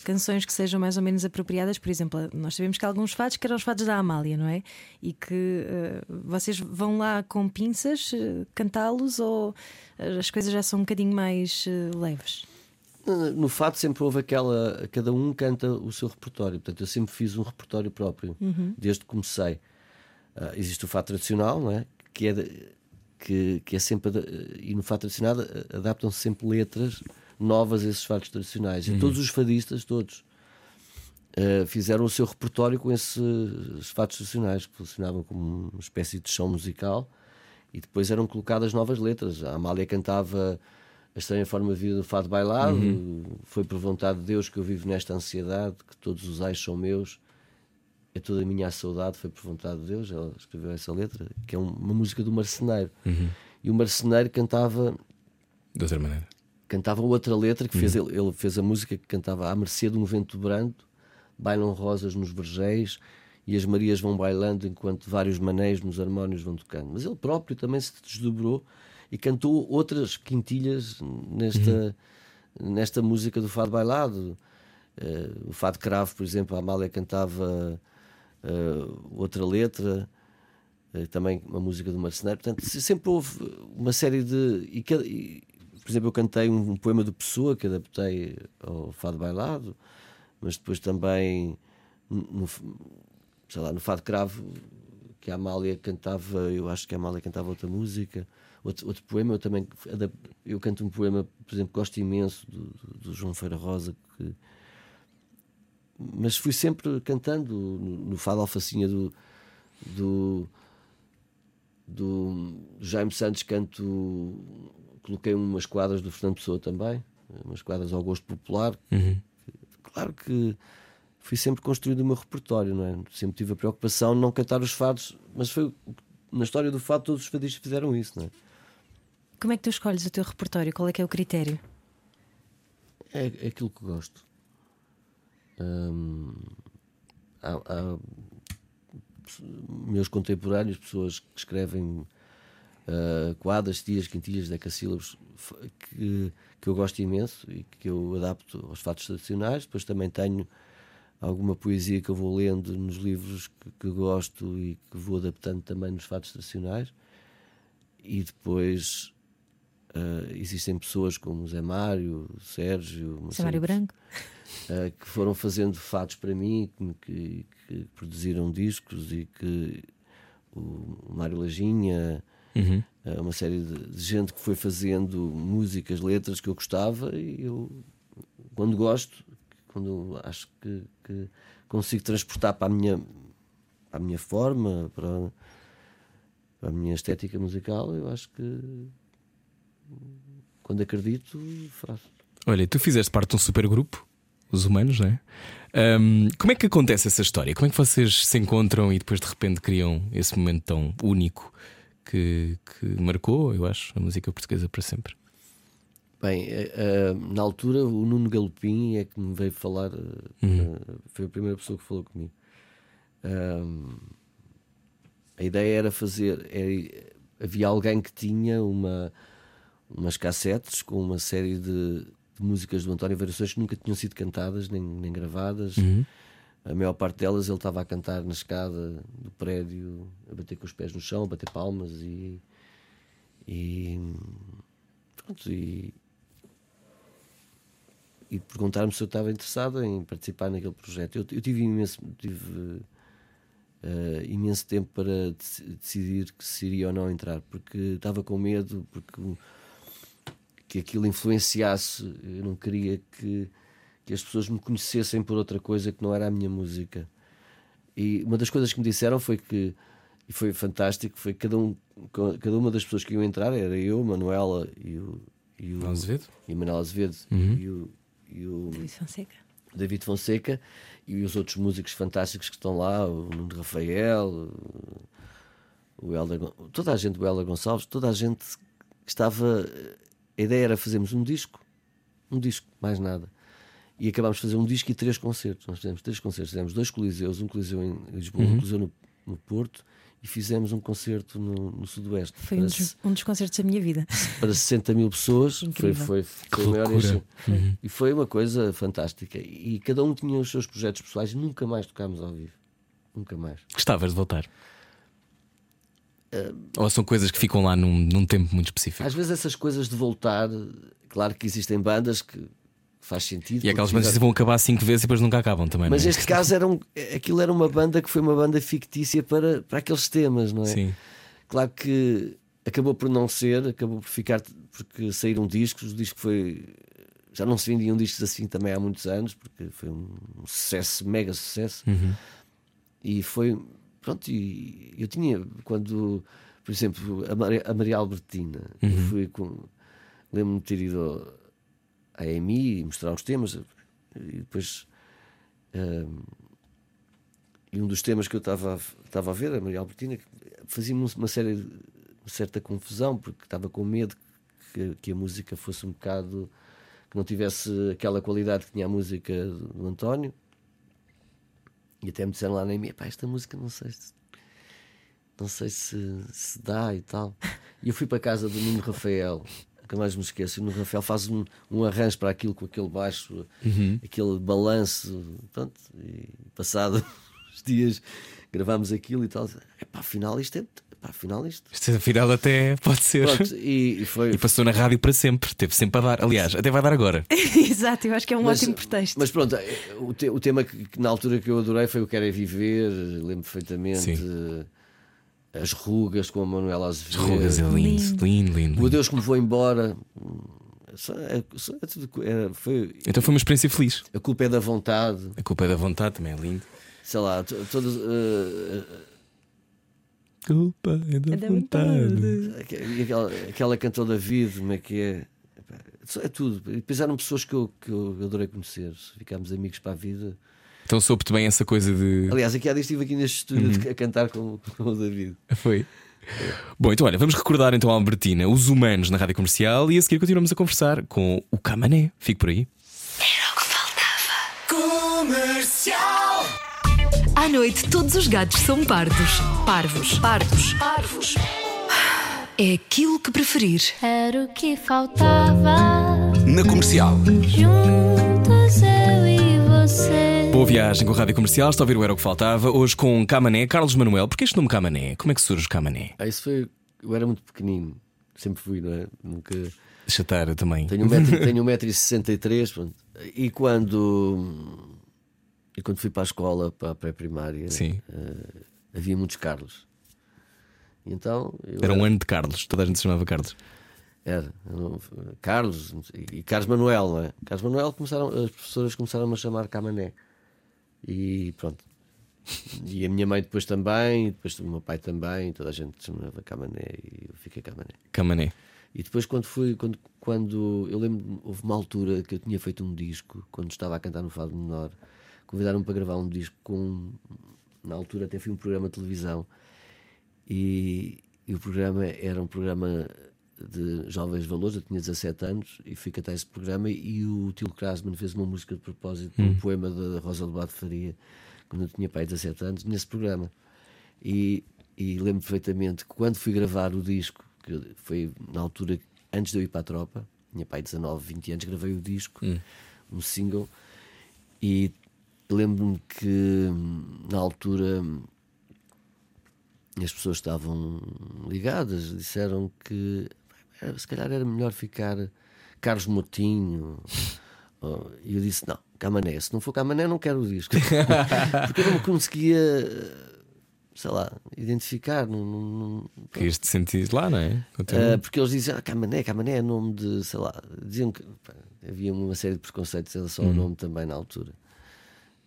canções que sejam mais ou menos apropriadas. Por exemplo, nós sabemos que há alguns fados que eram os fados da Amália, não é? E que uh, vocês vão lá com pinças uh, cantá-los ou as coisas já são um bocadinho mais uh, leves? No fado sempre houve aquela. Cada um canta o seu repertório. Portanto, eu sempre fiz um repertório próprio, uhum. desde que comecei. existe o fado tradicional, não é? Que é. De, que, que é sempre. E no fado tradicional adaptam-se sempre letras novas a esses fados tradicionais. Uhum. E todos os fadistas, todos, uh, fizeram o seu repertório com esses fados tradicionais, que funcionavam como uma espécie de chão musical. E depois eram colocadas novas letras. A Amália cantava A Estranha Forma de Vida do Fado Bailado. Foi por vontade de Deus que eu vivo nesta ansiedade, que todos os ais são meus. É toda a minha saudade, foi por vontade de Deus. Ela escreveu essa letra, que é um- uma música do Marceneiro. E o Marceneiro cantava De outra maneira. Cantava outra letra que fez ele, ele fez a música que cantava à mercê de um vento brando bailam rosas nos vergéis e as Marias vão bailando enquanto vários manéis nos harmónios vão tocando mas ele próprio também se desdobrou e cantou outras quintilhas nesta nesta música do fado bailado Eh, o fado cravo por exemplo a Amália cantava eh, outra letra eh, também uma música do Marceneiro. Portanto, se- sempre houve uma série de. E, e, por exemplo, eu cantei um, um poema do Pessoa que adaptei ao Fado Bailado, mas depois também no, sei lá, no Fado Cravo, que a Amália cantava, eu acho que a Amália cantava outra música. Outro, outro poema, eu também eu canto um poema, por exemplo, que gosto imenso do, do- do João Feira Rosa, que, mas fui sempre cantando no, no Fado Alfacinha do, do, do Jaime Santos canto coloquei umas quadras do Fernando Pessoa também umas quadras ao gosto popular claro que fui sempre construindo o meu repertório não é? sempre tive a preocupação de não cantar os fados mas foi na história do fado todos os fadistas fizeram isso não é? Como é que tu escolhes o teu repertório? Qual é que é o critério? É, é aquilo que gosto. Hum, há, há meus contemporâneos, pessoas que escrevem ah, quadras, tias, quintilhas, decassílabos, que, que eu gosto imenso e que eu adapto aos fatos tradicionais. Depois também tenho alguma poesia que eu vou lendo nos livros que, que gosto e que vou adaptando também nos fatos tradicionais. E depois ah, existem pessoas como o Zé Mário, o Sérgio, Zé Mário Branco? eh, que foram fazendo fatos para mim, que, que- que produziram discos e que o Mário Lajinha, Uhum. eh, uma série de, gente que foi fazendo músicas, letras que eu gostava e eu, quando gosto, quando acho que, que consigo transportar para a minha, para a minha forma, para, para a minha estética musical, eu acho que quando acredito, faço. Olha, tu fizeste parte de um supergrupo, os humanos, não é? Ahm, como é que acontece essa história? Como é que vocês se encontram e depois de repente criam esse momento tão único que, que marcou, eu acho, a música portuguesa para sempre? Bem, eh, na altura o Nuno Galopim é que me veio falar, eh, eh, foi a primeira pessoa que falou comigo. Ahm, a ideia era fazer, era- havia alguém que tinha uma, umas cassetes com uma série de, de músicas do António Variações que nunca tinham sido cantadas nem, nem gravadas. A maior parte delas ele estava a cantar na escada do prédio, a bater com os pés no chão, a bater palmas e. e pronto, e, e perguntaram-me se eu estava interessado em participar naquele projeto. Eu, eu tive imenso, tive, eh, imenso tempo para dec- decidir que se iria ou não entrar, porque estava com medo, porque que aquilo influenciasse. Eu não queria que, que as pessoas me conhecessem por outra coisa que não era a minha música. E uma das coisas que me disseram foi que, e foi fantástico, foi que cada, um, cada uma das pessoas que iam entrar era eu, Manuela e o, e o, Azevedo? e o Manuel Azevedo e o, e o Luís Fonseca. David Fonseca e os outros músicos fantásticos que estão lá, o Nuno Rafael, o Helder, toda a gente, o Helder Gonçalves, toda a gente que estava. A ideia era fazermos um disco, um disco, mais nada. E acabámos de fazer um disco e três concertos. Nós fizemos três concertos, fizemos dois coliseus, um coliseu em Lisboa, um coliseu no, no Porto e fizemos um concerto no, no Sudoeste. Foi um dos, um dos concertos da minha vida. para 60 mil pessoas. Foi, Incrível. foi, foi o maior enche- E foi uma coisa fantástica. E cada um tinha os seus projetos pessoais e nunca mais tocámos ao vivo. Nunca mais. Gostavas de voltar? Ou são coisas que ficam lá num, num tempo muito específico? Às vezes essas coisas de voltar, claro que existem bandas que faz sentido. E aquelas bandas que vão acabar cinco vezes e depois nunca acabam também. Mas não é? este caso era um, aquilo era uma banda que foi uma banda fictícia para, para aqueles temas, não é? Sim. Claro que acabou por não ser, acabou por ficar porque saíram discos, o disco foi. Já não se vendiam discos assim também há muitos anos, porque foi um sucesso, mega sucesso. E foi. Pronto, e eu tinha, quando, por exemplo, a Maria, a Maria Albertina, eu fui com. lembro-me de ter ido à EMI e mostrar os temas e depois. hum, e um dos temas que eu estava estava a ver, a Maria Albertina, fazia-me uma, série, uma certa confusão, porque estava com medo que, que a música fosse um bocado. que não tivesse aquela qualidade que tinha a música do António. E até me disseram lá na EMI: pá, esta música não sei se. não sei se, se dá e tal. E eu fui para a casa do Nuno Rafael, nunca mais me esqueço. E o Rafael faz um, um arranjo para aquilo com aquele baixo, aquele balanço. Pronto, e passado uns dias gravámos aquilo e tal. Epá, afinal isto é. Epá, afinal isto. Isto afinal até pode ser. Pronto, e, e foi. E passou na rádio para sempre, teve sempre a dar. Aliás, até vai dar agora. Exato, eu acho que é um Mas- ótimo pretexto. Mas pronto, eh, o, te- o tema que, que na altura que eu adorei foi o Quero é Viver, lembro perfeitamente. Sim. As rugas com a Manuela Azevedo. Rugas é lindo, Lindo. lindo. O. Deus que me vou embora. é- é foi, Então foi uma experiência feliz. a culpa é da vontade, A culpa é da vontade, também é lindo. sei lá, to- todas. eh, Culpa é da, É da vontade. vontade. aque- aquela, aquela cantou David, como é que é? É tudo. E depois eram pessoas que eu, que eu adorei conhecer. Ficámos amigos para a vida. Então soube-te bem essa coisa de. Aliás, aqui há dias estive aqui neste estúdio a cantar com, com o David. Foi. Bom, então olha, vamos recordar então a Albertina, os humanos na rádio comercial e a seguir continuamos a conversar com o Camané. Fique por aí. À noite, todos os gatos são pardos. Parvos. Pardos. Parvos. É aquilo que preferir. Era o que faltava. Na comercial. Juntos. Boa viagem com a rádio comercial, está a ouvir o Era o que Faltava. Hoje com Camané, Carlos Manuel. Porquê este nome Camané? Como é que surge Camané? Ah, isso foi. Eu era muito pequenino, sempre fui, não é? Nunca. Estar também. Tenho 1,63m, tenho 1,63m. pronto. E quando. E quando fui para a escola, para a pré-primária, eh, havia muitos Carlos. E então. eu Era um ano de Carlos, toda a gente se chamava Carlos. Era. Carlos e Carlos Manuel, não é? Carlos Manuel começaram, as professoras começaram a chamar Camané. E pronto. E a minha mãe depois também, e depois o meu pai também, toda a gente chamava Camané e eu fiquei Camané. Camané. E depois quando fui, quando, quando eu lembro, houve uma altura que eu tinha feito um disco, quando estava a cantar no Fado Menor, convidaram-me para gravar um disco com, na altura até fui um programa de televisão e, e o programa era um programa de jovens valores, eu tinha 17 anos e fui cantar esse programa e o Tilo Krasman fez uma música de propósito, um poema da Rosa Lobato Faria, quando eu tinha pai 17 anos, nesse programa. E, e lembro perfeitamente que quando fui gravar o disco, que foi na altura antes de eu ir para a tropa, tinha pai 19, 20 anos, gravei o disco, um single, e lembro-me que hum, na altura hum, as pessoas estavam ligadas, disseram que se calhar era melhor ficar Carlos Motinho. Oh, E eu disse: não, Camané, se não for Camané, não quero o disco. Porque eu não me conseguia, sei lá, identificar. Não, não- Querias te sentir lá, não é? Ah, porque eles diziam, ah, Camané, Camané é nome de, sei lá, diziam que pá, havia uma série de preconceitos em relação ao nome também na altura.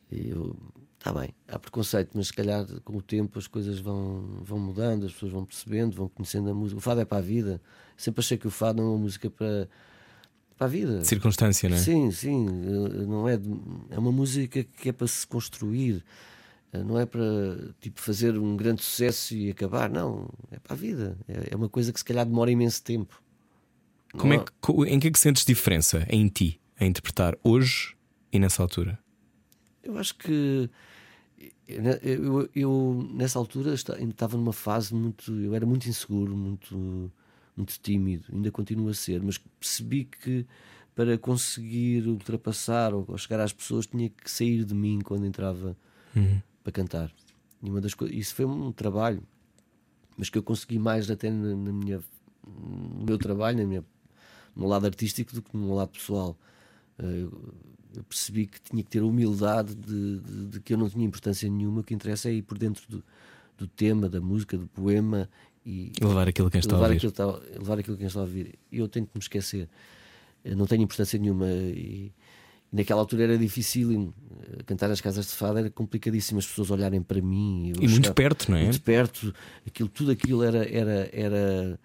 E eu, está bem, há preconceito, mas se calhar com o tempo as coisas vão, vão mudando, as pessoas vão percebendo, vão conhecendo a música. O fado é para a vida. Sempre achei que o fado é uma música para, para a vida. Circunstância, não é? Sim, sim, eh, não é, é uma música que é para se construir, eh, não é para tipo fazer um grande sucesso e acabar, não, é para a vida. É, é uma coisa que se calhar demora imenso tempo. Como é que, em que é que sentes diferença em ti a interpretar hoje e nessa altura? Eu acho que eu, eu- eu, nessa altura estava numa fase muito. Eu era muito inseguro, muito, muito tímido, ainda continuo a ser, mas percebi que para conseguir ultrapassar ou, chegar às pessoas tinha que sair de mim quando entrava para cantar. E uma das isso foi um trabalho, mas que eu consegui mais até na, na minha, no meu trabalho, na minha, no lado artístico, do que no lado pessoal. Eh, Eu, percebi que tinha que ter a humildade de, de- de que eu não tinha importância nenhuma. O que interessa é ir por dentro do, do tema, da música, do poema e E levar aquilo que está a levar, ouvir. aquilo, levar aquilo que está a ouvir. Eu tenho que me esquecer. Eu não tenho importância nenhuma. E, e naquela altura era difícil. eh, Cantar nas casas de fado era complicadíssimo. As pessoas olharem para mim. E muito perto, não é? Muito perto. Aquilo, tudo aquilo era, era, era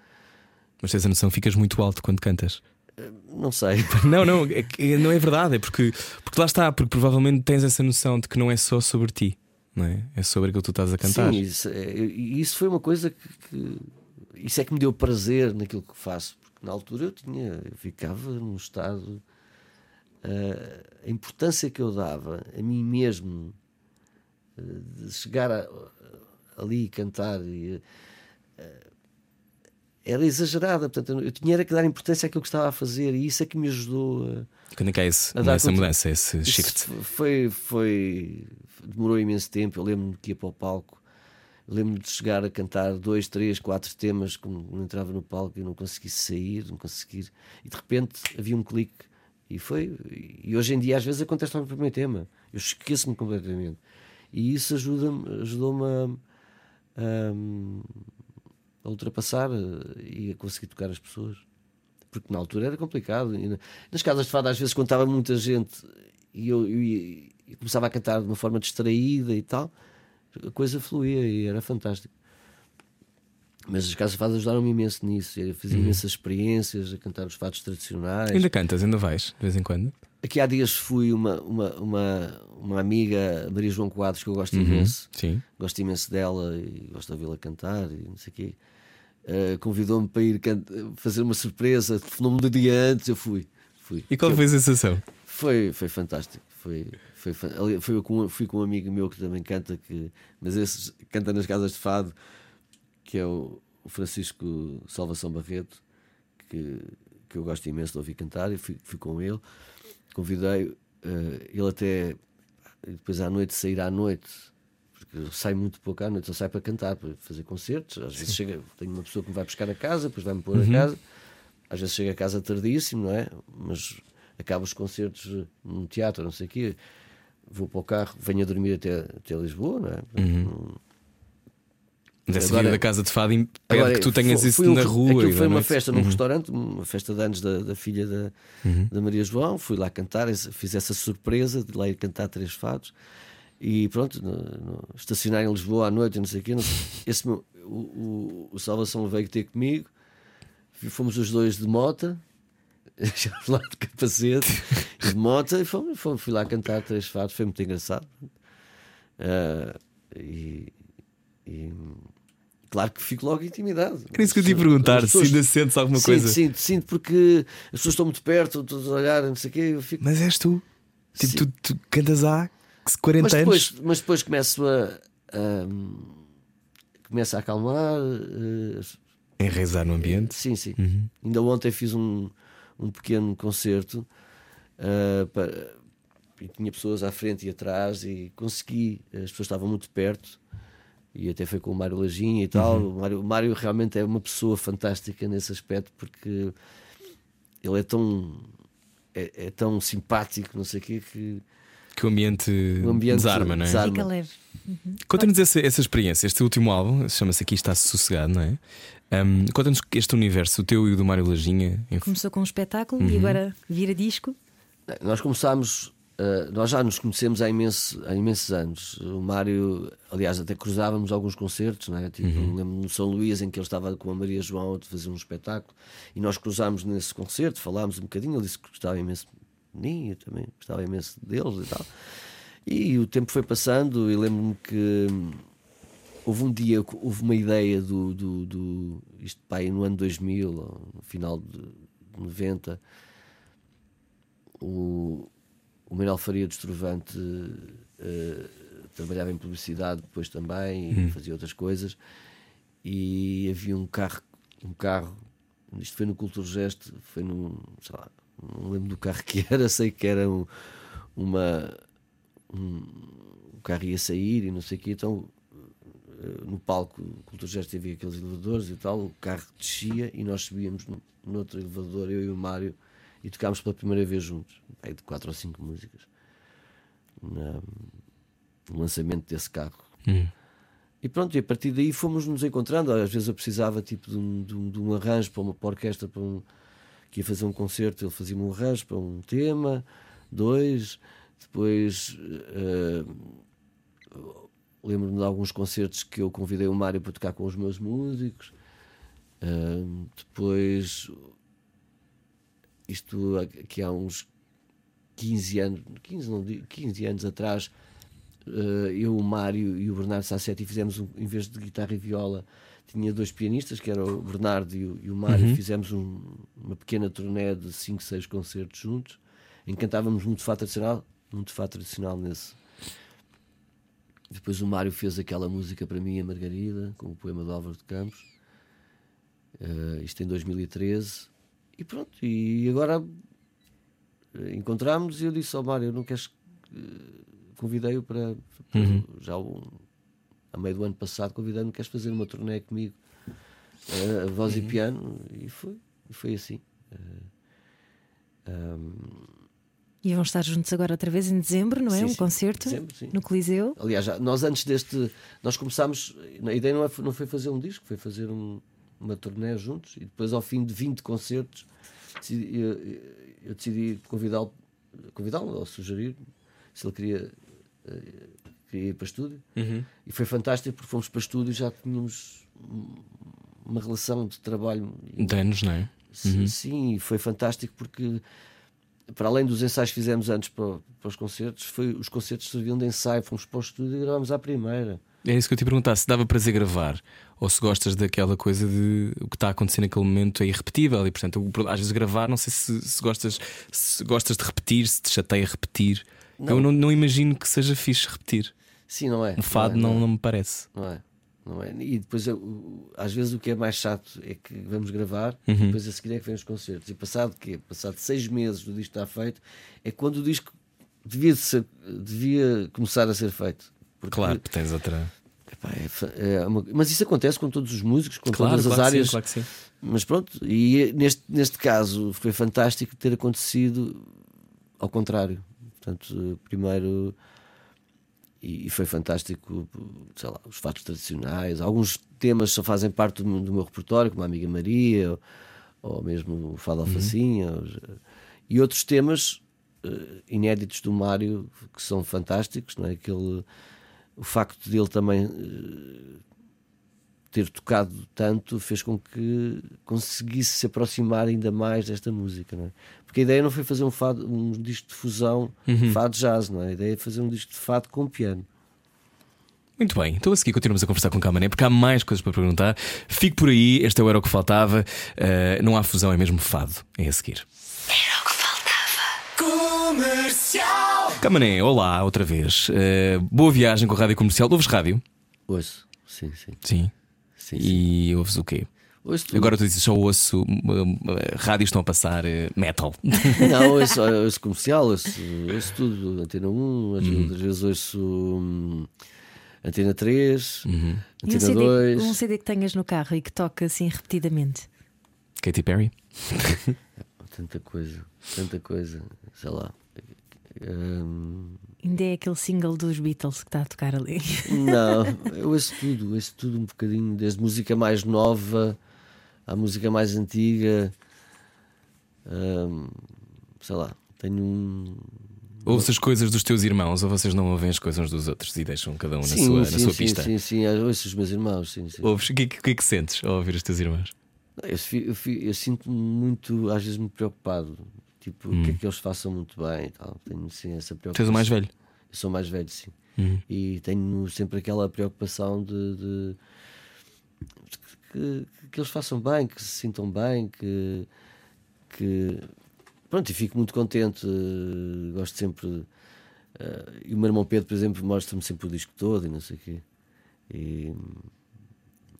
Mas tens a noção, ficas muito alto quando cantas. Não sei. Não, não, é não é verdade, é porque, porque lá está, porque provavelmente tens essa noção de que não é só sobre ti, não é? É sobre aquilo que tu estás a cantar. Sim, isso, é- e isso foi uma coisa que, que- Isso é que me deu prazer naquilo que faço. Porque na altura eu tinha. Eu ficava num estado. ah, a importância que eu dava a mim mesmo ah, de chegar a- ali e cantar e, ah, era exagerada. Portanto, eu, tinha que dar importância àquilo que estava a fazer e isso é que me ajudou a. Quando é que há esse, A dar essa mudança, esse Isso shift? Foi, foi. Demorou imenso tempo. Eu lembro-me que ia para o palco. Lembro-me de chegar a cantar dois, três, quatro temas como não entrava no palco e não conseguia sair, não conseguir. E de repente havia um clique. E foi. E hoje em dia às vezes acontece no primeiro tema. Eu esqueço-me completamente. E isso ajuda-me, ajudou-me a, a, a ultrapassar eh, e a conseguir tocar as pessoas porque na altura era complicado. E na- nas casas de fado, às vezes, quando estava muita gente e eu, eu ia- e começava a cantar de uma forma distraída e tal, a coisa fluía e era fantástico. Mas as casas de fado ajudaram-me imenso nisso. Eu fiz imensas experiências a cantar os fados tradicionais. Ainda cantas, ainda vais, de vez em quando? Aqui há dias fui uma, uma, uma, uma amiga, Maria João Quadros, que eu gosto Uhum. imenso. Sim. Gosto imenso dela e gosto de ouvi-la cantar e não sei o quê. Uh, Convidou-me para ir fazer uma surpresa, telefonou-me do dia antes, eu fui. fui. E qual foi a sensação? Foi, foi fantástico. Foi, foi, ali- foi com, fui com um amigo meu que também canta, que, mas esse canta nas casas de fado, que é o, o Francisco Salvação Barreto, que, que eu gosto imenso de ouvir cantar, e fui, fui com ele. Convidei, eh, ele até depois à noite sair à noite, porque eu saio muito pouco à noite, só saio para cantar, para fazer concertos. Às vezes chega, tenho uma pessoa que me vai buscar a casa, depois vai-me pôr a casa. Às vezes chega a casa tardíssimo, não é? Mas acabo os concertos no teatro, não sei o quê. Vou para o carro, venho a dormir até, até Lisboa, não é? Não- Mas essa vida da casa de fado impede Agora, que tu tenhas foi- isso foi um- na rua. Aquilo foi uma festa Uhum. num restaurante, uma festa de anos da, da filha da, da Maria João. Fui lá cantar, fiz essa surpresa de lá ir cantar três fados. E pronto, no, no, estacionar em Lisboa à noite, não sei o quê. não sei- esse meu- o, o, o Salvação veio ter comigo. Fomos os dois de mota, já lá de capacete, de mota, e fomos, fomos- fui lá cantar três fados. Foi muito engraçado. Ah, e, e claro que fico logo intimidado. Era isso que eu te perguntar, As se pessoas- ainda sentes alguma Sinto, coisa. Sinto, sinto porque as pessoas estão muito perto, todos a olhar, não sei o quê. Eu fico... Mas és tu. Tipo, tu, tu cantas há 40 mas, anos. depois, mas depois começo a. a começo a acalmar. eh, Enraizar no ambiente. Sim, sim. Uhum. Ainda ontem fiz um, um pequeno concerto ah, para- e tinha pessoas à frente e atrás e consegui, as pessoas estavam muito perto e até foi com o Mário Lajinha e tal. Uhum. O, Mário, o Mário realmente é uma pessoa fantástica nesse aspecto porque ele é tão é, é tão simpático, não sei o quê, que Que o ambiente, O ambiente desarma, não é? desarma. Fica leve. Conta-nos essa, essa experiência. Este último álbum chama-se Aqui Está Sossegado, não é? Um, Conta-nos este universo, o teu e o do Mário Lajinha. Começou com um espetáculo Uhum. e agora vira disco. Nós começámos, uh, nós já nos conhecemos há, imenso, há imensos anos. O Mário, aliás, até cruzávamos alguns concertos, não é? tipo, lembro no São Luís em que ele estava com a Maria João a fazer um espetáculo e nós cruzámos nesse concerto, falámos um bocadinho. Ele disse que gostava imenso mim, eu também gostava imenso deles e tal. E o tempo foi passando e lembro-me que hum, houve um dia, houve uma ideia do, do, do isto pá, aí no ano 2000, ou no final de 90 o, o Manuel Faria do Estrovante eh, trabalhava em publicidade depois também e fazia outras coisas e havia um carro um carro isto foi no Cultura Gesto foi num sei lá, não lembro do carro que era sei que era um, uma um, o carro ia sair e não sei o que então eh, no palco Cultura Gesto havia aqueles elevadores e tal o carro descia e nós subíamos no, no outro elevador eu e o Mário e tocámos pela primeira vez juntos, aí de quatro ou cinco músicas, na- no lançamento desse carro. Hum. E pronto, e a partir daí fomos nos encontrando. Às vezes eu precisava tipo, de, um, de um- de um arranjo para uma para orquestra, para um, que ia fazer um concerto, ele fazia-me um arranjo para um tema, dois. Depois eh, lembro-me de alguns concertos que eu convidei o Mário para tocar com os meus músicos. Eh, depois isto aqui há uns 15 anos, 15, não, digo- 15 anos atrás, eh, eu, o Mário e o Bernardo Sassetti fizemos, um, em vez de guitarra e viola, tinha dois pianistas, que eram o Bernardo e o, e o Mário, fizemos um- uma pequena turnê de 5, 6 concertos juntos, em que cantávamos muito fado tradicional, muito fado tradicional nesse. Depois o Mário fez aquela música para mim, a Margarida, com o poema do Álvaro de Campos. Eh, isto em 2013. E pronto, e agora eh, encontramos e eu disse ao Mário: não queres. eh, Convidei-o para. para- Já o- a meio do ano passado, convidei-me: queres fazer uma turnê comigo? A voz e piano, e foi, e foi assim. Eh, ahm, E vão estar juntos agora outra vez em dezembro, não é? Sim, um sim. concerto Dezembro, no Coliseu. Aliás, já- nós antes deste. Nós começámos. A ideia não, é- não foi fazer um disco, foi fazer um- uma turnê juntos. E depois, ao fim de 20 concertos, decidi- eu, eu decidi convidá-lo, convidá-lo ou sugerir se ele queria, eh, ir para estúdio. E foi fantástico porque fomos para estúdio e já tínhamos um- uma relação de trabalho De anos, não é? S- Sim, e foi fantástico porque, para além dos ensaios que fizemos antes para, para os concertos, foi, os concertos serviam de ensaio. Fomos para o estúdio e gravámos à primeira. É isso que eu te ia perguntar: se dava prazer gravar ou se gostas daquela coisa de o que está a acontecer naquele momento é irrepetível e, portanto, às vezes gravar, não sei se, se gostas, se gostas de repetir, se te chateia repetir. Eu não, não imagino que seja fixe repetir. Sim, não é? Um fado não, não, é, não me parece. não é. Não é. E depois, eu- às vezes, o que é mais chato é que vamos gravar Uhum. e depois a seguir é que vem os concertos. E passado quê? Passado seis meses do disco estar feito, é quando o disco devia, ser- devia começar a ser feito. Porque, Claro, tens outra. epá, é é uma- mas isso acontece com todos os músicos, com Claro, todas as claro que sim, áreas. claro que sim. Mas pronto, e neste, neste caso foi fantástico ter acontecido ao contrário. Portanto, primeiro. E, e foi fantástico, sei lá, os fatos tradicionais. Alguns temas só fazem parte do, meu- do meu repertório, como a Amiga Maria, ou, ou mesmo o Fado Alfacinha. os, eh, E outros temas eh, inéditos do Mário que são fantásticos, não é? Aquele, o facto dele também eh, ter tocado tanto fez com que conseguisse se aproximar ainda mais desta música, não é? Porque a ideia não foi fazer um, fado, um disco de fusão fado jazz, não é? A ideia é fazer um disco de fado com piano. Muito bem, então a seguir continuamos a conversar com o Camané porque há mais coisas para perguntar. Fique por aí, este é o Era o que Faltava. Uh, não há fusão, é mesmo fado. É a seguir. Camané, olá, outra vez. Uh, boa viagem com a rádio comercial. Ouves rádio? Ouço, sim, sim. Sim. Sim, sim. E ouves o quê? Ouço tudo. Agora tu dizes só ouço, uh, uh, rádios estão a passar uh, metal. Não, ouço, ouço comercial, ouço, ouço tudo. Antena 1, às Uhum. vezes- ouço hum, Antena 3, E um Antena CD, 2. um CD que tenhas no carro e que toca assim repetidamente. Katy Perry? Tanta coisa, tanta coisa, sei lá. Hum, Ainda é aquele single dos Beatles que está a tocar ali. Não, eu ouço tudo, ouço tudo um bocadinho, desde música mais nova à música mais antiga. Hum, sei lá, tenho um. Ouves as coisas dos teus irmãos ou vocês não ouvem as coisas dos outros e deixam cada um na sim, sua, sim, na sua sim, pista? Sim, sim, ouço os meus irmãos, sim, sim. Ouves? O que, é que- que é que sentes ao ouvir os teus irmãos? Eu, eu eu sinto-me muito, às vezes, muito preocupado. Tipo, o que é que eles façam muito bem e tal. Tenho sim essa preocupação. Hum. Tu és o mais velho? Eu sou mais velho, sim. Uhum. E tenho sempre aquela preocupação de, de- que, que eles façam bem, que se sintam bem, que, que pronto, e fico muito contente. Gosto sempre. eh, e o meu irmão Pedro, por exemplo, mostra-me sempre o disco todo e não sei o quê. E,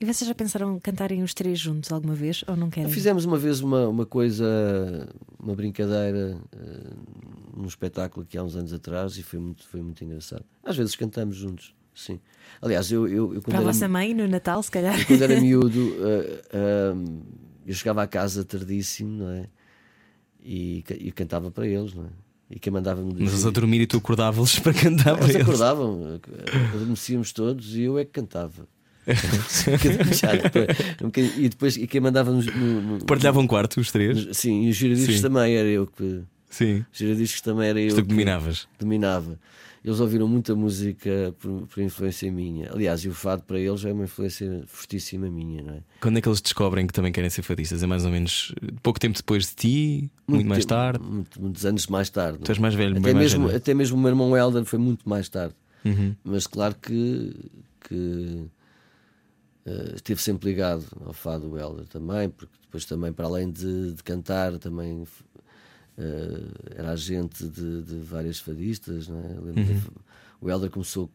E vocês já pensaram cantarem os três juntos alguma vez ou não querem? Fizemos uma vez uma, uma coisa, uma brincadeira eh, num espetáculo aqui há uns anos atrás e foi muito, foi muito engraçado. Às vezes cantamos juntos, sim. Aliás, eu, eu, eu Para quando, a era, vossa mãe no Natal, se calhar. quando era miúdo, eh, eh, eu chegava à casa tardíssimo, não é? E, e cantava para eles, não é? E quem mandava-me Mas eles a dormir e tu acordavas para cantar para eles eles. acordavam, eh, adormecíamos todos e eu é que cantava. Um chato, um e depois e quem mandava nos- no, no, Partilhavam um quarto, os três? Sim, e os giradiscos também era eu que. Sim. Os giradiscos também era eu Tu que dominavas. dominava. eles ouviram muita música por, por influência minha. Aliás, e o fado para eles é uma influência fortíssima minha, não é? Quando é que eles descobrem que também querem ser fadistas? É mais ou menos pouco tempo depois de ti, muito, mais tempo- tarde. muito- muitos anos mais tarde. Tu és mais velho, até mais mesmo, velho. até mesmo o meu irmão Helder foi muito mais tarde. Uhum. Mas claro que, que eh, esteve sempre ligado ao fado Helder também, porque depois também, para além de, de cantar, também eh, era agente de, de várias fadistas. É? Lembro Uhum. O Helder começou,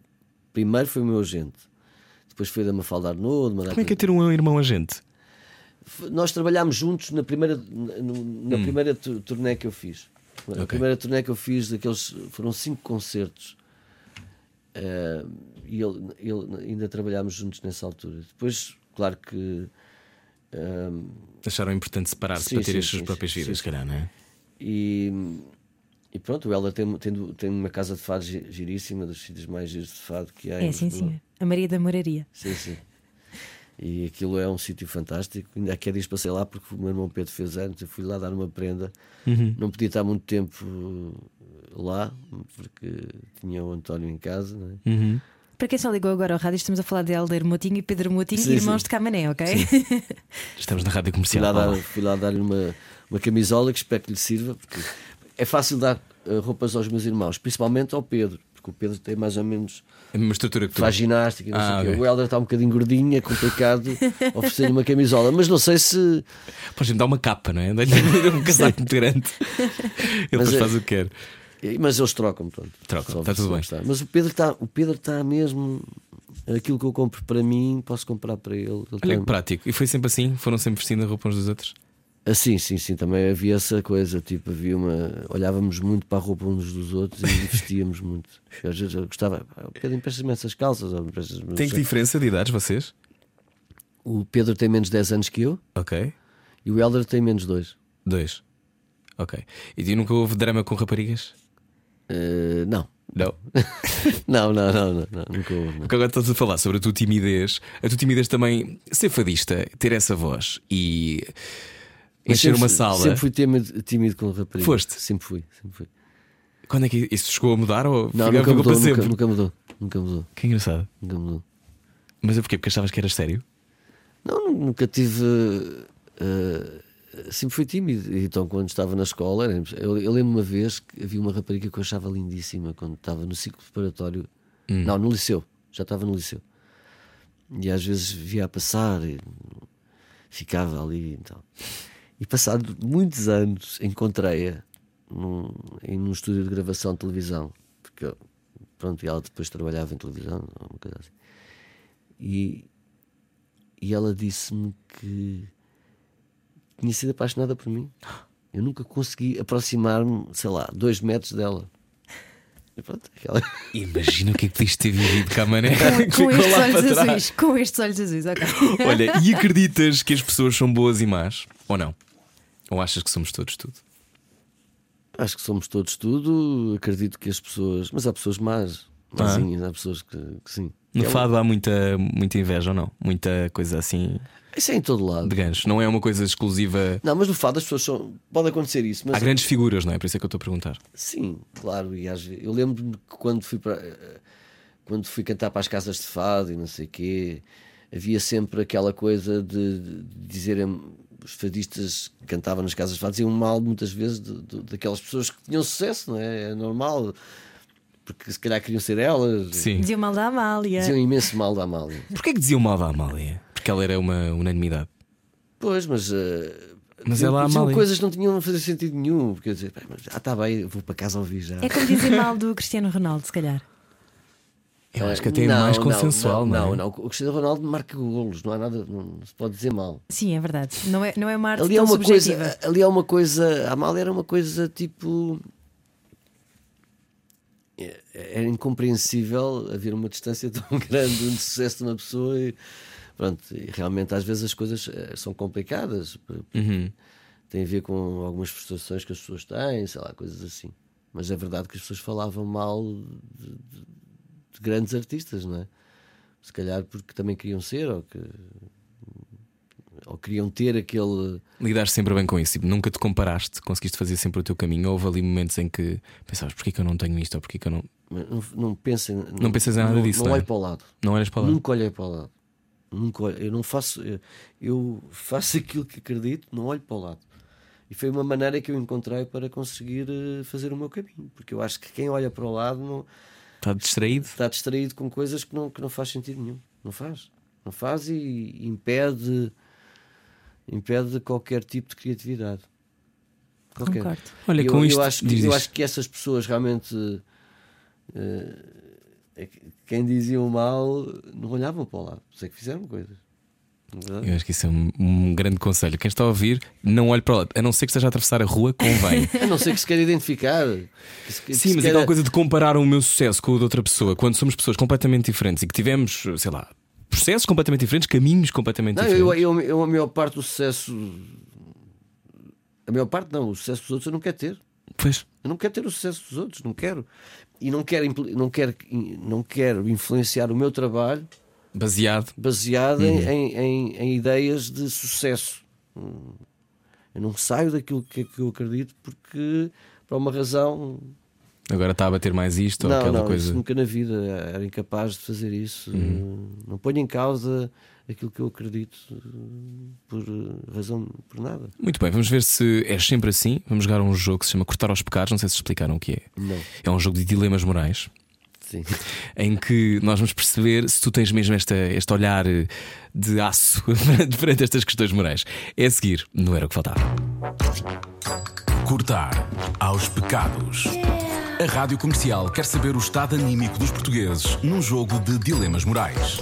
primeiro foi o meu agente, depois foi da Mafalda Arnaud, Como é que é ter um irmão agente? Nós trabalhámos juntos na primeira, na, na primeira tu- turnê que eu fiz. A Hum. Ok. primeira turnê que eu fiz, daqueles, foram cinco concertos. Eh, e ele, ele- ainda trabalhámos juntos nessa altura. Depois, claro que. ehm, Acharam importante separar-se para ter sim, as suas sim, próprias vidas, se calhar, não é? e, e pronto, o Helder tem, tem, tem uma casa de fado gi- giríssima, dos sítios mais giros de fado que há. em É, sim, sim. A Maria da Moraria. Sim, sim. E aquilo é um sítio fantástico. Ainda há que dias passei lá porque o meu irmão Pedro fez anos. Eu fui lá dar uma prenda. Uhum. Não podia estar muito tempo lá porque tinha o António em casa. Não é? Uhum. Para quem só ligou agora ao rádio, estamos a falar de Helder Motinho e Pedro Motinho, Sim, irmãos sim. de Camané, ok? Estamos na rádio Fui lá, comercial. dar, fui lá dar-lhe uma, uma camisola que espero que lhe sirva. Porque é fácil dar eh, roupas aos meus irmãos, principalmente ao Pedro. Porque o Pedro tem mais ou menos. É a mesma estrutura que tu. faz ginástica. Não sei Ah, o quê. ok. O Helder está um bocadinho gordinho, é complicado oferecer-lhe uma camisola. Mas não sei se. Podes dar uma capa, não é? Dá-lhe um casaco muito grande. Ele depois é- faz o que quer. Mas eles trocam, pronto. Trocam, está tudo bem. está. Mas o Pedro está, o Pedro está mesmo. Aquilo que eu compro para mim, posso comprar para ele. Ele Olha tem- que prático. E foi sempre assim? Foram sempre vestindo a roupa uns dos outros? Ah, sim, sim, sim. Também havia essa coisa. Tipo, havia uma. Olhávamos muito para a roupa uns dos outros e vestíamos muito. Às vezes eu gostava. "Ah, O Pedro empresta-me essas calças. Tem que diferença de idades, vocês? O Pedro tem menos 10 anos que eu Ok. e o Helder tem menos 2. Dois. Ok. E nunca houve drama com raparigas? Ah, não. Não. Não, não, não, não, não, nunca houve. Porque agora estás a falar sobre a tua timidez. A tua timidez também, ser fadista, ter essa voz e Mas encher sempre- uma sala. Sempre fui tímido, tímido com raparigas. Foste? Sempre fui, sempre fui. Quando é que isso chegou a mudar ou Não, nunca mudou, nunca, nunca mudou. Nunca mudou. Que engraçado. Nunca mudou. Mas é porquê? Porque achavas que eras sério? Não, nunca tive. eh, sempre fui tímido. E Então, quando estava na escola, eu, eu lembro uma vez que havia uma rapariga que eu achava lindíssima quando estava no ciclo preparatório. Não, no liceu. Já estava no liceu. E às vezes via a passar e ficava ali. Então. E passado muitos anos, encontrei-a num, em num estúdio de gravação de televisão. Porque eu- pronto, e ela depois trabalhava em televisão, uma coisa assim. E, e ela disse-me que tinha sido apaixonada por mim. Eu nunca consegui aproximar-me, sei lá, dois metros dela. E pronto, aquela... Imagina o que é que podias ter vivido cá, mané. Com, com estes olhos azuis. Com estes olhos azuis, ok. Olha, e acreditas que as pessoas são boas e más? Ou não? Ou achas que somos todos tudo? Acho que somos todos tudo. Acredito que as pessoas. Mas há pessoas más. Mazinhas, há pessoas que, que sim. No É um- fado há muita, muita inveja ou não? Muita coisa assim Isso é em todo lado. de gancho. Não é uma coisa exclusiva. Não, mas no fado as pessoas são. Pode acontecer isso, mas Há grandes figuras, não é? Por isso é que eu estou a perguntar. Sim, claro. E às vezes, eu lembro-me que quando fui para quando fui cantar para as casas de fado e não sei quê, havia sempre aquela coisa de, de dizerem os fadistas que cantavam nas casas de fado diziam mal muitas vezes de- de- daquelas pessoas que tinham sucesso, não é? É normal, porque se calhar queriam ser elas. Sim. Dizia mal da Amália. Diziam imenso mal da Amália. Porquê que diziam mal da Amália? Porque ela era uma unanimidade. Pois, mas. eh, Mas diziam- ela, a diziam Amália- coisas que não tinham a fazer sentido nenhum. Porque eu dizia, "Pá, mas, ah, está bem, vou para casa ouvir já. É como dizer mal do Cristiano Ronaldo, se calhar. Eu acho que até é Não, mais não, consensual, não, não, é? não, O Cristiano Ronaldo marca golos, não há nada, não se pode dizer mal. Sim, é verdade. Não é, não é uma arte Ali é tão uma subjetiva. coisa, ali é uma coisa, a Amália era uma coisa tipo. É- Era incompreensível haver uma distância tão grande o sucesso de uma pessoa e pronto, e realmente às vezes as coisas eh, são complicadas. Uhum. Tem a ver com algumas frustrações que as pessoas têm, sei lá, coisas assim. Mas é verdade que as pessoas falavam mal de, de- de grandes artistas, não é? Se calhar porque também queriam ser, ou que ou queriam ter aquele. Lidaste sempre bem com isso, tipo, nunca te comparaste, conseguiste fazer sempre o teu caminho. Houve ali momentos em que pensavas porquê que eu não tenho isto ou porquê que eu não. Não, não pensem. Não pensas em nada não, disso, Não não é? olho para o lado. Não olhas para lá. Nunca olhei para o lado. Nunca olho- eu não faço. Eu, eu faço aquilo que acredito, não olho para o lado. E foi uma maneira que eu encontrei para conseguir eh, fazer o meu caminho. Porque eu acho que quem olha para o lado não, Está distraído. está distraído com coisas que não, que não faz sentido nenhum. Não faz. Não faz e impede, impede qualquer tipo de criatividade. Qualquer. Concordo. Olha, eu, com eu isto. acho que, eu acho que essas pessoas realmente é que quem diziam mal não olhavam para o lado, sei que fizeram coisas. Verdade? Eu acho que isso é um, um grande conselho. Quem está a ouvir, não olhe para lá. A não ser que esteja a atravessar a rua, convém. A não ser que se queira identificar. que se- que Sim, se mas queira- aquela coisa de comparar o meu sucesso com o de outra pessoa, quando somos pessoas completamente diferentes e que tivemos, sei lá, processos completamente diferentes, caminhos completamente Não, eu, diferentes. eu, eu, a maior parte do sucesso. A maior parte não, o sucesso dos outros eu não quero ter. Pois. Eu não quero ter o sucesso dos outros, não quero. E não quero, não quero, não quero influenciar o meu trabalho Baseado. baseado em, em, em- em ideias de sucesso. Eu não saio daquilo que, que eu acredito porque, por uma razão. Agora está a bater mais isto ou não, aquela não, coisa. isso nunca na vida era incapaz de fazer isso. Não ponho em causa aquilo que eu acredito eh, por eh, razão, por nada. Muito bem, vamos ver se é sempre assim. Vamos jogar um jogo que se chama Cortar aos Pecados. Não sei se explicaram o que é. Não. É um jogo de dilemas morais. Sim. em que nós vamos perceber se tu tens mesmo esta, este olhar eh, de aço perante estas questões morais. É a seguir, não era o que faltava. Cortar aos pecados. A Rádio Comercial quer saber o estado anímico dos portugueses num jogo de dilemas morais.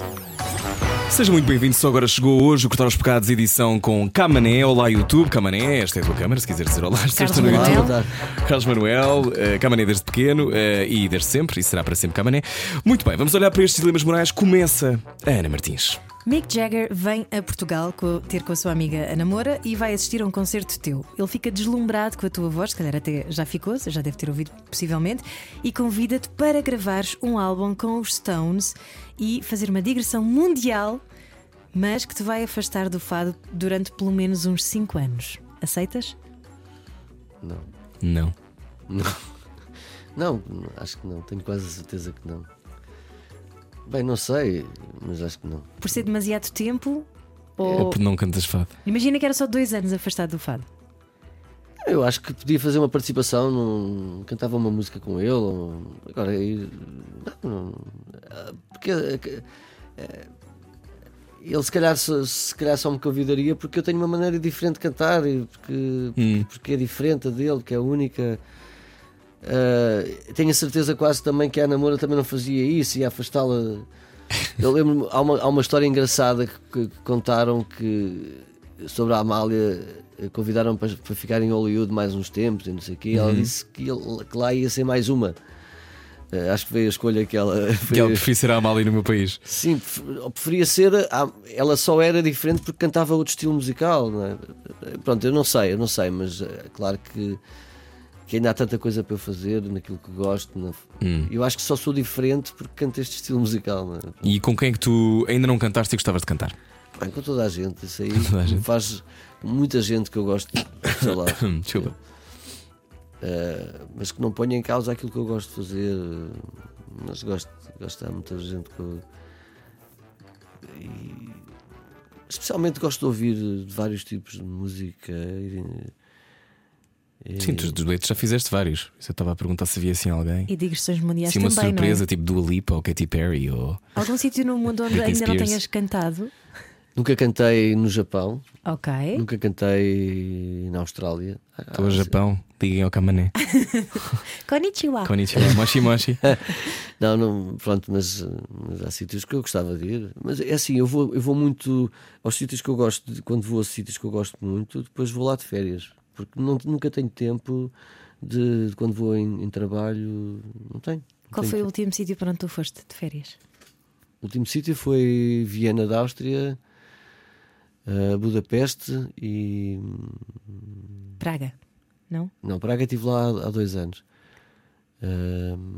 Sejam muito bem-vindos. Só agora chegou hoje o Cortar aos Pecados, edição com Camané. Olá, YouTube. Camané, esta é a tua câmara, se quiser dizer olá. Estou no Manuel. YouTube. Carlos Manuel, eh, Camané desde pequeno eh, e desde sempre, e será para sempre Camané. Muito bem, vamos olhar para estes dilemas morais. Começa a Ana Martins. Mick Jagger vem a Portugal co- ter com a sua amiga Ana Moura e vai assistir a um concerto teu. Ele fica deslumbrado com a tua voz, se calhar até já ficou, você já deve ter ouvido possivelmente, e convida-te para gravares um álbum com os Stones e fazer uma digressão mundial, mas que te vai afastar do fado durante pelo menos uns 5 anos. Aceitas? Não. Não. Não, acho que não. Tenho quase a certeza que não. Bem, não sei, mas acho que não. Por ser demasiado tempo? Ou Ou... porque não cantas fado? Imagina que era só dois anos afastado do fado. Eu acho que podia fazer uma participação, num, cantava uma música com ele. ou- agora, ir- não, não, porque eh, ele se calhar, se calhar só me convidaria porque eu tenho uma maneira diferente de cantar e porque, Hum. porque é diferente a dele, que é única. Ah, tenho a certeza quase também que a Namora também não fazia isso e afastá-la. Eu lembro-me, há uma, há uma história engraçada que, que contaram que sobre a Amália eh, convidaram para, para ficar em Hollywood mais uns tempos e não sei o quê. Ela disse que, que lá ia ser mais uma. Eh, acho que veio a escolha que ela Que ela fez. prefere ser a Amália no meu país. Sim, preferia ser. a- Ela só era diferente porque cantava outro estilo musical. Não é? Pronto, eu não sei, eu não sei, mas é claro que, que ainda há tanta coisa para eu fazer naquilo que gosto. na- Hum. Eu acho que só sou diferente porque canto este estilo musical. É? E com quem é que tu ainda não cantaste e gostavas de cantar? Bem, com toda a gente, isso aí gente. faz muita gente que eu gosto, sei lá, Hum, Desculpa. eh, mas que não ponha em causa aquilo que eu gosto de fazer. Mas gosto, gosto há muita gente que eu. e especialmente gosto de ouvir de vários tipos de música. e- e- Sim, tu dos duetos já fizeste vários. Eu estava a perguntar se havia assim alguém. E digressões mundiais Sim, uma também, surpresa não tipo Dua Lipa ou Katy Perry ou. é? Algum sítio no mundo onde ainda não tenhas cantado? Nunca cantei no Japão, Ok. nunca cantei na Austrália. Estou ao Ah, Japão, liguem ao Camané. Konnichiwa. Konnichiwa, moshi moshi. Não, não, pronto, mas, mas há sítios que eu gostava de ir. Mas é assim, eu vou, eu vou muito aos sítios que eu gosto, de- quando vou a sítios que eu gosto muito, depois vou lá de férias, porque não, nunca tenho tempo de, de quando vou em, em trabalho, não tenho. não Qual tenho foi o tempo. último sítio para onde tu foste de férias? O último sítio foi Viena da Áustria, eh, Budapeste e. Praga, não? Não, Praga estive lá há, há dois anos. Ahm,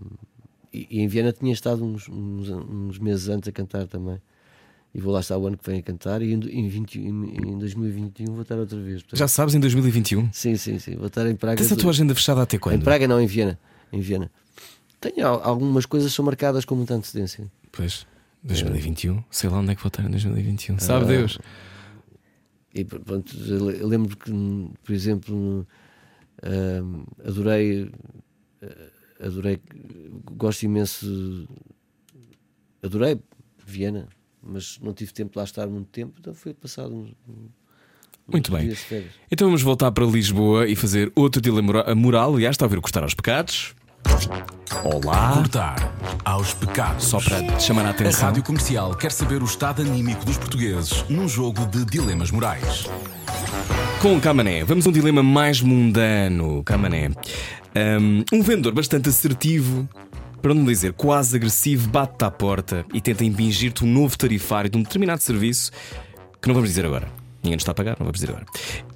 e, e em Viena tinha estado uns, uns, uns meses antes a cantar também. E vou lá estar o ano que vem a cantar e em, em, 20 em 2021 vou estar outra vez. Portanto, Já sabes, em 2021. Sim, sim, sim. Vou estar em Praga. Tens a tua agenda fechada até Em quando? Praga não, em Viena. Em Viena. Tenho al- algumas coisas que são marcadas com muita antecedência. Pois, 2021. Sei lá onde é que vou estar em 2021. Sabe Deus. E pr- pronto, eu le- eu lembro que, por exemplo, hum, adorei, eh, adorei, gosto imenso, adorei Viena, mas não tive tempo de lá estar muito tempo, então foi passado uns, Muito bem. Então vamos voltar para Lisboa e fazer outro dilema mora- moral. Aliás, está a ver o Cortar aos Pecados. Olá. Cortar aos pecados. Só para te chamar a A atenção. Rádio Comercial quer saber o estado anímico dos portugueses num jogo de dilemas morais. Com Camané, vamos a um dilema mais mundano. Camané. Um, um vendedor bastante assertivo, para não dizer quase agressivo, bate-te à porta e tenta impingir-te um novo tarifário de um determinado serviço que não vamos dizer agora. Ninguém nos está a pagar, não vamos dizer agora.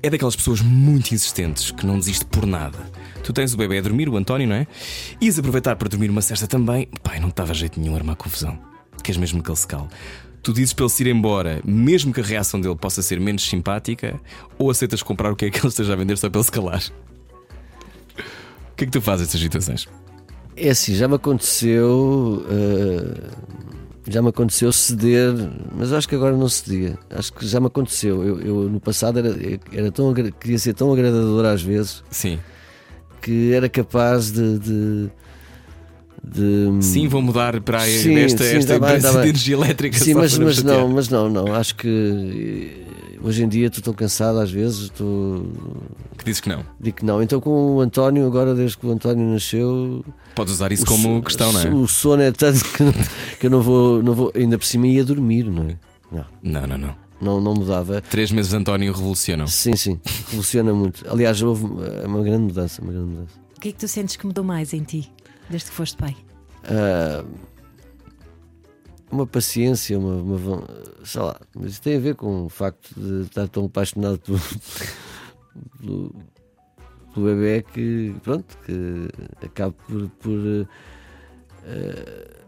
É daquelas pessoas muito insistentes que não desiste por nada. Tu tens o bebê a dormir, o António, não é? Ias aproveitar para dormir uma cesta também. Pai, não te dava jeito nenhum a armar confusão. Queres mesmo que ele se cale? Tu dizes para ele se ir embora, mesmo que a reação dele possa ser menos simpática, ou aceitas comprar o que é que ele esteja a vender só para ele se calar? O que é que tu fazes nessas situações? É assim, já me aconteceu. eh, já me aconteceu ceder, mas acho que agora não cedia. Acho que já me aconteceu. Eu, eu, no passado era, era tão, queria ser tão agradador às vezes Sim. Que era capaz de. de, de- Sim, vou mudar para Sim, esta, sim, esta tá bem, empresa tá bem. de energia elétrica. Sim, mas, mas não, mas não, não. Acho que eh, hoje em dia estou tão cansado às vezes, estou. Que dizes que não. Digo que não. Então com o António, agora desde que o António nasceu, Podes usar isso como questão, não é? O sono é tanto que, que eu não vou, não vou, ainda por cima ia dormir, não é? Não, Não, não, não. Não, não mudava. Três meses de António revolucionam. Sim, sim, revoluciona muito. Aliás, houve é uma grande mudança, uma grande mudança. O que é que tu sentes que mudou mais em ti desde que foste pai? Ah, uma paciência, uma, uma sei lá, mas isso tem a ver com o facto de estar tão apaixonado pelo, pelo, pelo bebê que pronto, que acaba por, por eh,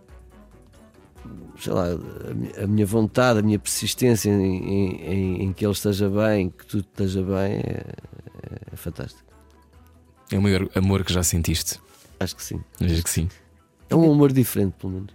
sei lá, a mi- a minha vontade, a minha persistência em, em- em- que ele esteja bem, que tudo esteja bem, é, é fantástico. É o maior amor que já sentiste. Acho que sim. Vejo que sim. É um amor diferente, pelo menos.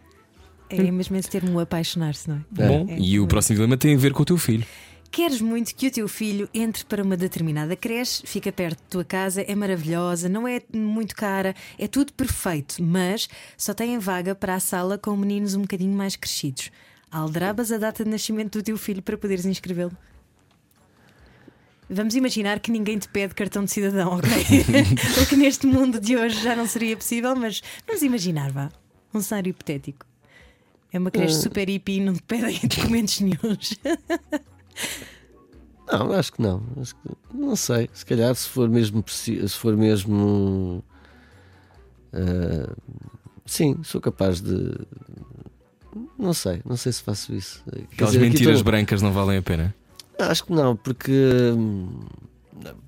É mesmo esse termo apaixonar-se, não é? É. Bom, É, e o é. próximo dilema tem a ver com o teu filho. Queres muito que o teu filho entre para uma determinada creche, fica perto da tua casa, é maravilhosa, não é muito cara, é tudo perfeito, mas só têm vaga para a sala com meninos um bocadinho mais crescidos. Aldrabas a data de nascimento do teu filho para poderes inscrevê-lo. Vamos imaginar que ninguém te pede cartão de cidadão, ok? o que neste mundo de hoje já não seria possível, mas vamos imaginar, vá. Um cenário hipotético. É uma creche super hippie e não te pedem documentos nenhuns. Não, acho que não. Acho que- não sei. Se calhar se for mesmo se for mesmo ah, sim, sou capaz de não sei, não sei se faço isso. Aquelas mentiras tô- brancas não valem a pena. Acho que não, porque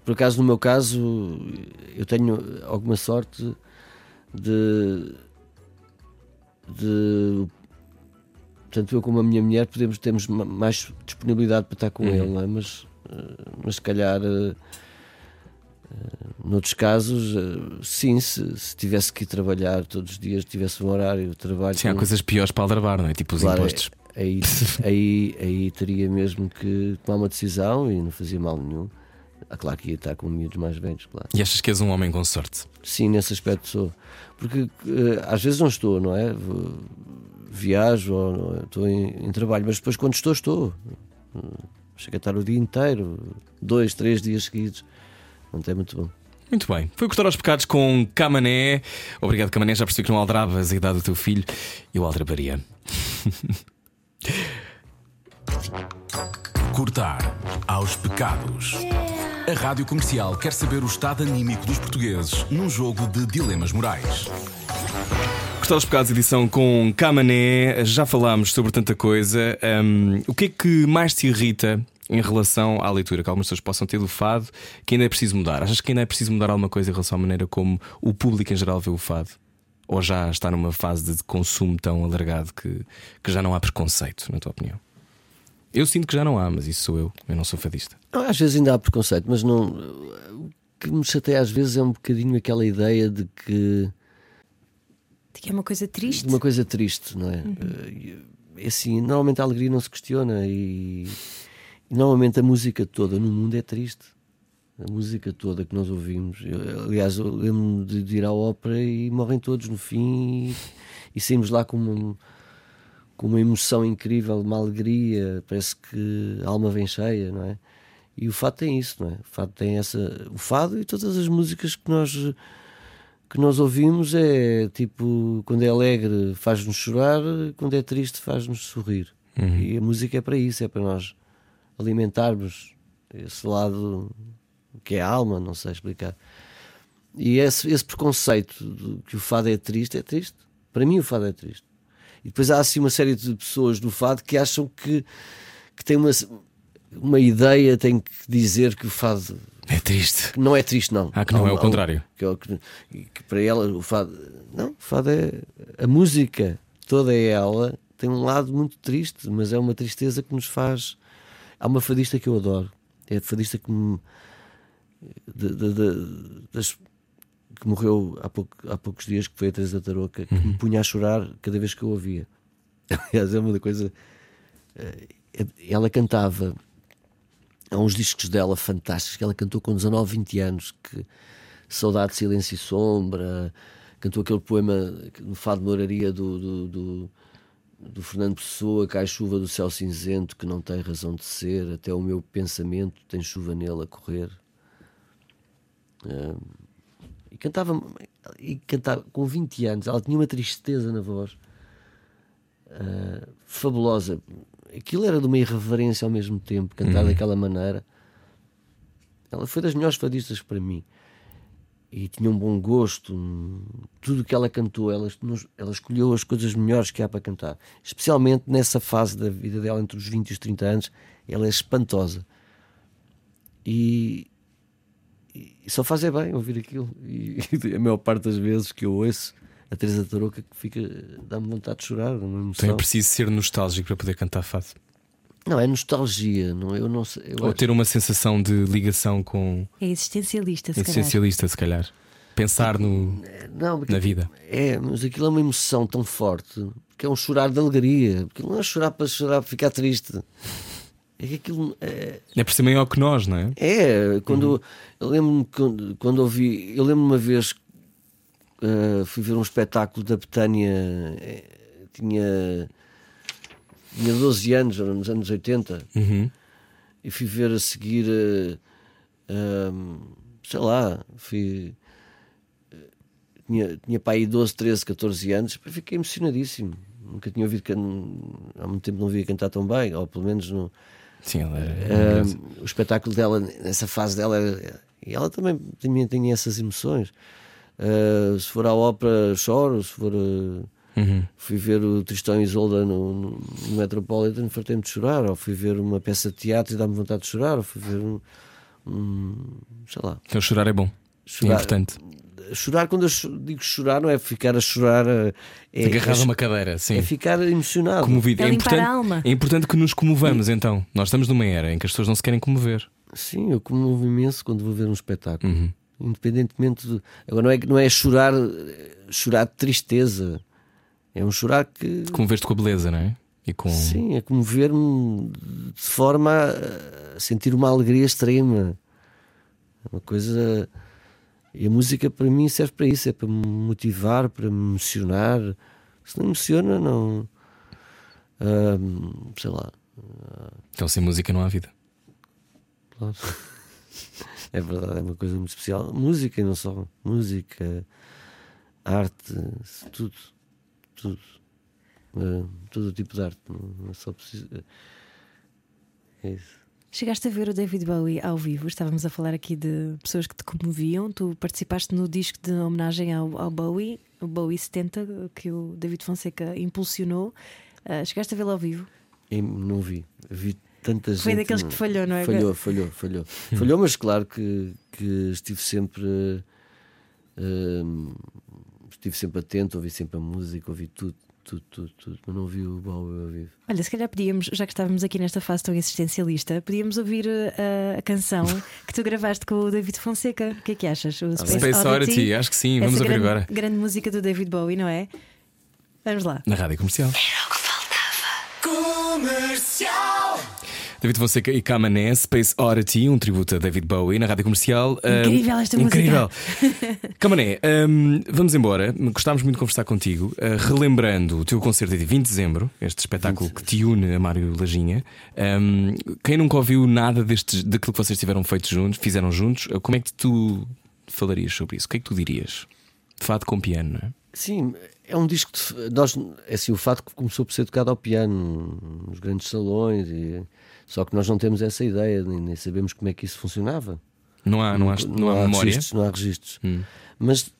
por acaso no meu caso eu tenho alguma sorte de de tanto eu como a minha mulher podemos temos ma- mais disponibilidade para estar com Uhum. ele, é? mas eh, mas se calhar eh, eh, noutros casos sim, se, se tivesse que ir trabalhar todos os dias, tivesse um horário de trabalho Sim, há com- coisas piores para aldrabar, não é? Tipo os Claro, impostos. Aí, aí, aí teria mesmo que tomar uma decisão e não fazia mal nenhum. Ah, claro que ia estar com miúdos mais velhos, claro. E achas que és um homem com sorte? Sim, nesse aspecto sou. Porque às vezes não estou, não é? Viajo ou estou em, em trabalho, mas depois quando estou, estou. Chego a estar o dia inteiro, dois, três dias seguidos. Não é muito bom. Muito bem. Foi cortar aos pecados com Camané. Obrigado, Camané. Já percebi que não aldravas a idade do teu filho. Eu aldrabaria. Cortar aos pecados. A Rádio Comercial quer saber o estado anímico dos portugueses num jogo de dilemas morais. Cortar aos pecados, edição com Camané. Já falámos sobre tanta coisa. Hum, o que é que mais te irrita em relação à leitura que algumas pessoas possam ter do fado que ainda é preciso mudar? Achas que ainda é preciso mudar alguma coisa em relação à maneira como o público em geral vê o fado? Ou já está numa fase de consumo tão alargado que, que já não há preconceito, na tua opinião? Eu sinto que já não há, mas isso sou eu. Eu não sou fadista. Às vezes ainda há preconceito, mas não. O que me chateia às vezes é um bocadinho aquela ideia de que. Que é uma coisa triste. Uma coisa triste, não é? É assim, normalmente a alegria não se questiona e, e normalmente a música toda no mundo é triste. A música toda que nós ouvimos. Eu, aliás, eu lembro-me de, de ir à ópera e morrem todos no fim e, e saímos lá com uma, com uma emoção incrível, uma alegria, parece que a alma vem cheia, não é? E o fado tem isso, não é? O fado tem essa. O fado e todas as músicas que nós que nós ouvimos é tipo quando é alegre faz-nos chorar, quando é triste faz-nos sorrir. E a música é para isso, é para nós alimentarmos esse lado que é a alma, não sei explicar. E esse, esse preconceito de que o fado é triste, é triste. Para mim, o fado é triste. E depois há assim uma série de pessoas do fado que acham que, que têm uma, uma ideia, têm que dizer que o fado É triste. não é triste, não. Ah, que não Há é o um- contrário. Que, é que, que para ela o fado. Não, o fado é. A música toda é ela, tem um lado muito triste, mas é uma tristeza que nos faz. Há uma fadista que eu adoro. É a fadista que me. de- de- de- das- que morreu há, pouco, há poucos dias, que foi a Teresa Tarouca, que me punha a chorar cada vez que eu ouvia. Aliás, é uma coisa. eh, Ela cantava há uns discos dela fantásticos que ela cantou com 19, 20 anos que Saudade, Silêncio e Sombra cantou aquele poema no Fado de Moraria do, do, do, do Fernando Pessoa Cai chuva do céu cinzento que não tem razão de ser até o meu pensamento tem chuva nele a correr. Ah, e cantava e cantava com 20 anos ela tinha uma tristeza na voz ah, fabulosa aquilo era de uma irreverência ao mesmo tempo, cantar daquela maneira. Ela foi das melhores fadistas para mim. E tinha um bom gosto, tudo o que ela cantou, ela, ela escolheu as coisas melhores que há para cantar. Especialmente nessa fase da vida dela, entre os 20 e os 30 anos, ela é espantosa. E, e só faz é bem ouvir aquilo. E, a maior parte das vezes que eu ouço a Teresa Tarouca que fica, dá-me vontade de chorar, Então é preciso ser nostálgico para poder cantar fado. Não, é nostalgia, não, eu não sei. eu Ou acho- ter uma sensação de ligação com É existencialista, se calhar. existencialista, se calhar. Pensar no, não, na vida. É, mas aquilo é uma emoção tão forte que é um chorar de alegria. Porque não é chorar para chorar, para ficar triste. É que aquilo é, É por ser maior que nós, não é? é quando eu lembro-me quando, quando ouvi, eu lembro uma vez eh, fui ver um espetáculo da Betânia, eh, tinha, tinha 12 anos, era nos anos 80, Uhum. e fui ver a seguir, eh, ahm, sei lá, fui. Tinha, tinha para aí 12, 13, 14 anos, fiquei emocionadíssimo. Nunca tinha ouvido há muito tempo não via cantar tão bem, ou pelo menos no, Sim, ela Ahm, maravilhosa. o espetáculo dela, nessa fase dela, era- e ela também tinha, tinha essas emoções. Ah, se for à ópera, choro. Se for. ah, Uhum. Fui ver o Tristão e Isolda no, no, no Metropolitan, fartei-me de chorar. Ou fui ver uma peça de teatro e dá-me vontade de chorar. Ou fui ver um. um sei lá. Então chorar é bom. Chorar. É importante. Chorar, quando eu digo chorar, não é ficar a chorar. ah, É, Agarrado é, a uma cadeira, sim. é ficar emocionado. Comovido. É É importante, alma. é importante que nos comovamos, então. Nós estamos numa era em que as pessoas não se querem comover. Sim, eu comovo imenso quando vou ver um espetáculo. Uhum. Independentemente de. Agora não é, não é chorar, chorar de tristeza. É um chorar que. Comover-te com a beleza, não é? E com. Sim, é comover-me de forma a sentir uma alegria extrema. É uma coisa. E a música para mim serve para isso, é para me motivar, para me emocionar. Se não emociona, não. Sei lá. Então sem música não há vida. Claro. É verdade, é uma coisa muito especial. Música e não só. Música, arte, tudo. Tudo. Eh, todo tipo de arte. Não é só preciso. É isso. Chegaste a ver o David Bowie ao vivo? Estávamos a falar aqui de pessoas que te comoviam. Tu participaste no disco de homenagem ao, ao Bowie, o Bowie 70, que o David Fonseca impulsionou. Ah, chegaste a vê-lo ao vivo? E não vi. Vi tanta gente. Foi daqueles que falhou, não é? Falhou, falhou, falhou. falhou, mas claro que, que estive sempre. eh, estive sempre atento, ouvi sempre a música, ouvi tudo. tudo, tudo, tudo. Mas não vi o Bowie ao vivo. Olha, se calhar podíamos, já que estávamos aqui nesta fase tão existencialista, podíamos ouvir uh, a canção que tu gravaste com o David Fonseca. O que é que achas? O Space, Space Oddity, acho que sim, vamos Essa ouvir grande, agora. Grande música do David Bowie, não é? Vamos lá. Na rádio comercial. Era o que faltava. Comercial. David Fonseca e Camané, Space Oddity, um tributo a David Bowie na rádio comercial. Incrível esta incrível. música. Camané, um, vamos embora. Gostámos muito de conversar contigo. Uh, relembrando o teu concerto de 20 de dezembro, este espetáculo que te une a Mário Lajinha. Um, quem nunca ouviu nada destes, daquilo que vocês tiveram feito juntos, fizeram juntos, como é que tu falarias sobre isso? O que é que tu dirias? Fado com piano, não é? Sim, é um disco. De, nós, é assim, o fato que começou por ser tocado ao piano nos grandes salões, e, só que nós não temos essa ideia, nem, sabemos como é que isso funcionava. Não há, não há, não, não há, há memória. Registros, não há registros. Hum. Mas,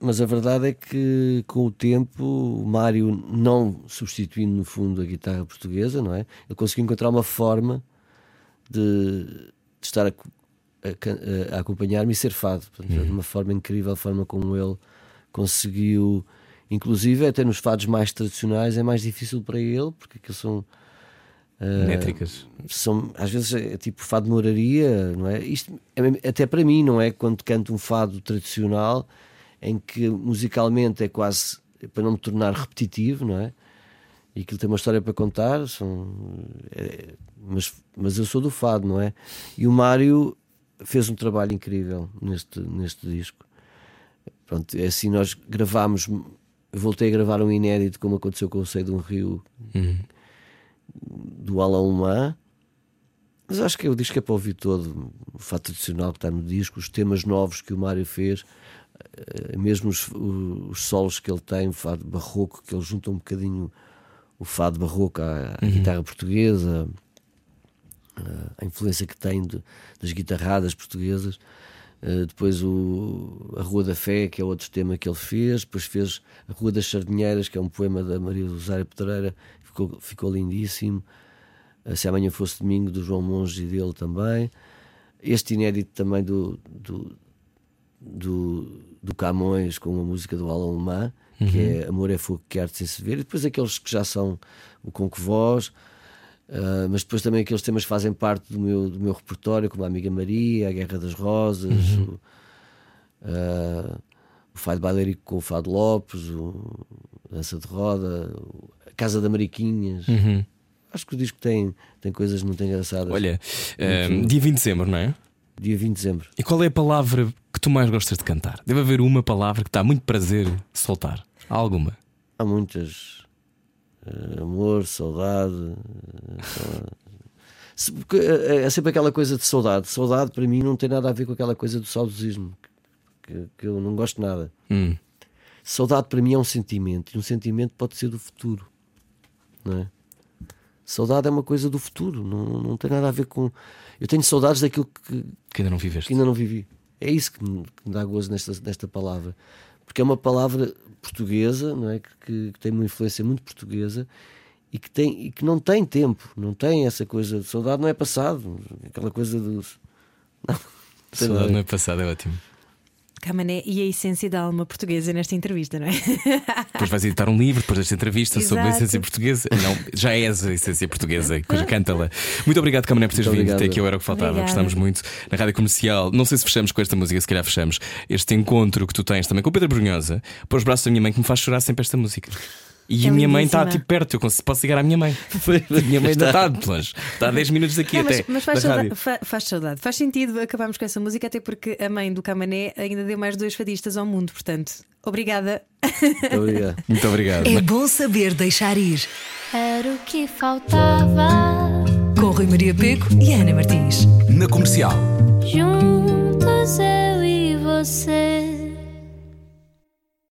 mas a verdade é que com o tempo o Mário, não substituindo no fundo a guitarra portuguesa, não é? Ele conseguiu encontrar uma forma de, de estar a, a, a acompanhar-me e ser fado. Portanto, hum. De uma forma incrível, a forma como ele conseguiu, inclusive até nos fados mais tradicionais é mais difícil para ele, porque aquilo são métricas. São, às vezes é tipo fado de moraria, não é? Isto é, até para mim, não é? Quando canto um fado tradicional em que musicalmente é quase para não me tornar repetitivo, não é? E aquilo tem uma história para contar, são, é, mas, mas eu sou do fado, não é? E o Mário fez um trabalho incrível neste, neste disco. Pronto, é assim nós gravámos. Voltei a gravar um inédito, como aconteceu com o Sei de um Rio uhum. Do Alan Mas acho que é o disco é para ouvir todo. O fato tradicional que está no disco, os temas novos que o Mário fez, eh, mesmo os, os solos que ele tem, o fado barroco, que ele junta um bocadinho o fado barroco à, à uhum. guitarra portuguesa, eh, a influência que tem de, das guitarradas portuguesas. Uh, depois o, a Rua da Fé, que é outro tema que ele fez. Depois fez a Rua das Sardinheiras, que é um poema da Maria Rosária Pedreira, ficou, ficou lindíssimo. Uh, Se Amanhã Fosse Domingo, do João Monge e dele também. Este inédito também do, do, do, do Camões, com uma música do Alan Lemã, uhum. que é Amor é Fogo que Arte Sem Se Ver. E depois aqueles que já são o Com Que Voz. Uh, mas depois também aqueles temas fazem parte do meu, do meu repertório, como a Amiga Maria, a Guerra das Rosas, uhum. o, uh, o Fado Balérico com o Fado Lopes, o Dança de Roda, a Casa da Mariquinhas. Uhum. Acho que o disco tem, tem coisas muito engraçadas. Olha, uh, dia 20 de dezembro, não é? Dia 20 de dezembro. E qual é a palavra que tu mais gostas de cantar? Deve haver uma palavra que está muito prazer soltar. Há alguma? Há muitas. Uh, amor, saudade. Uh, porque é sempre aquela coisa de saudade. Saudade para mim não tem nada a ver com aquela coisa do saudosismo, que, que eu não gosto nada. Hum. Saudade para mim é um sentimento, e um sentimento pode ser do futuro, não é? Saudade é uma coisa do futuro, não, não tem nada a ver com. Eu tenho saudades daquilo que, que ainda não viveste. Que ainda não vivi. É isso que me, que me dá gozo nesta, nesta palavra. Porque é uma palavra portuguesa, não é? Que, que, tem uma influência muito portuguesa e que, tem, e que não tem tempo, não tem essa coisa de saudade, não é passado, aquela coisa do. Não, saudade não é passado, é ótimo. Camané e a essência da alma portuguesa nesta entrevista, não é? Depois vais editar um livro depois desta entrevista Exato. sobre a essência portuguesa. Não, já és a essência portuguesa, canta-la. Muito obrigado, Camané, por teres vindo até aqui, eu era o que faltava. Obrigada. Gostamos muito na rádio comercial. Não sei se fechamos com esta música, se calhar fechamos. Este encontro que tu tens também com o Pedro Brunhosa, para os braços da minha mãe, que me faz chorar sempre esta música. E é a minha mãe está tipo perto, eu posso ligar à minha mãe. a minha mãe ainda está de longe, está a 10 minutos daqui não, até. Mas, mas faz, saudade, faz, saudade, faz sentido acabarmos com essa música, até porque a mãe do Camané ainda deu mais dois fadistas ao mundo, portanto, obrigada. Muito obrigado. Muito obrigado. É bom saber deixar ir. Era o que faltava. Com Rui Maria Peco e Ana Martins. Na comercial. Juntos eu e você.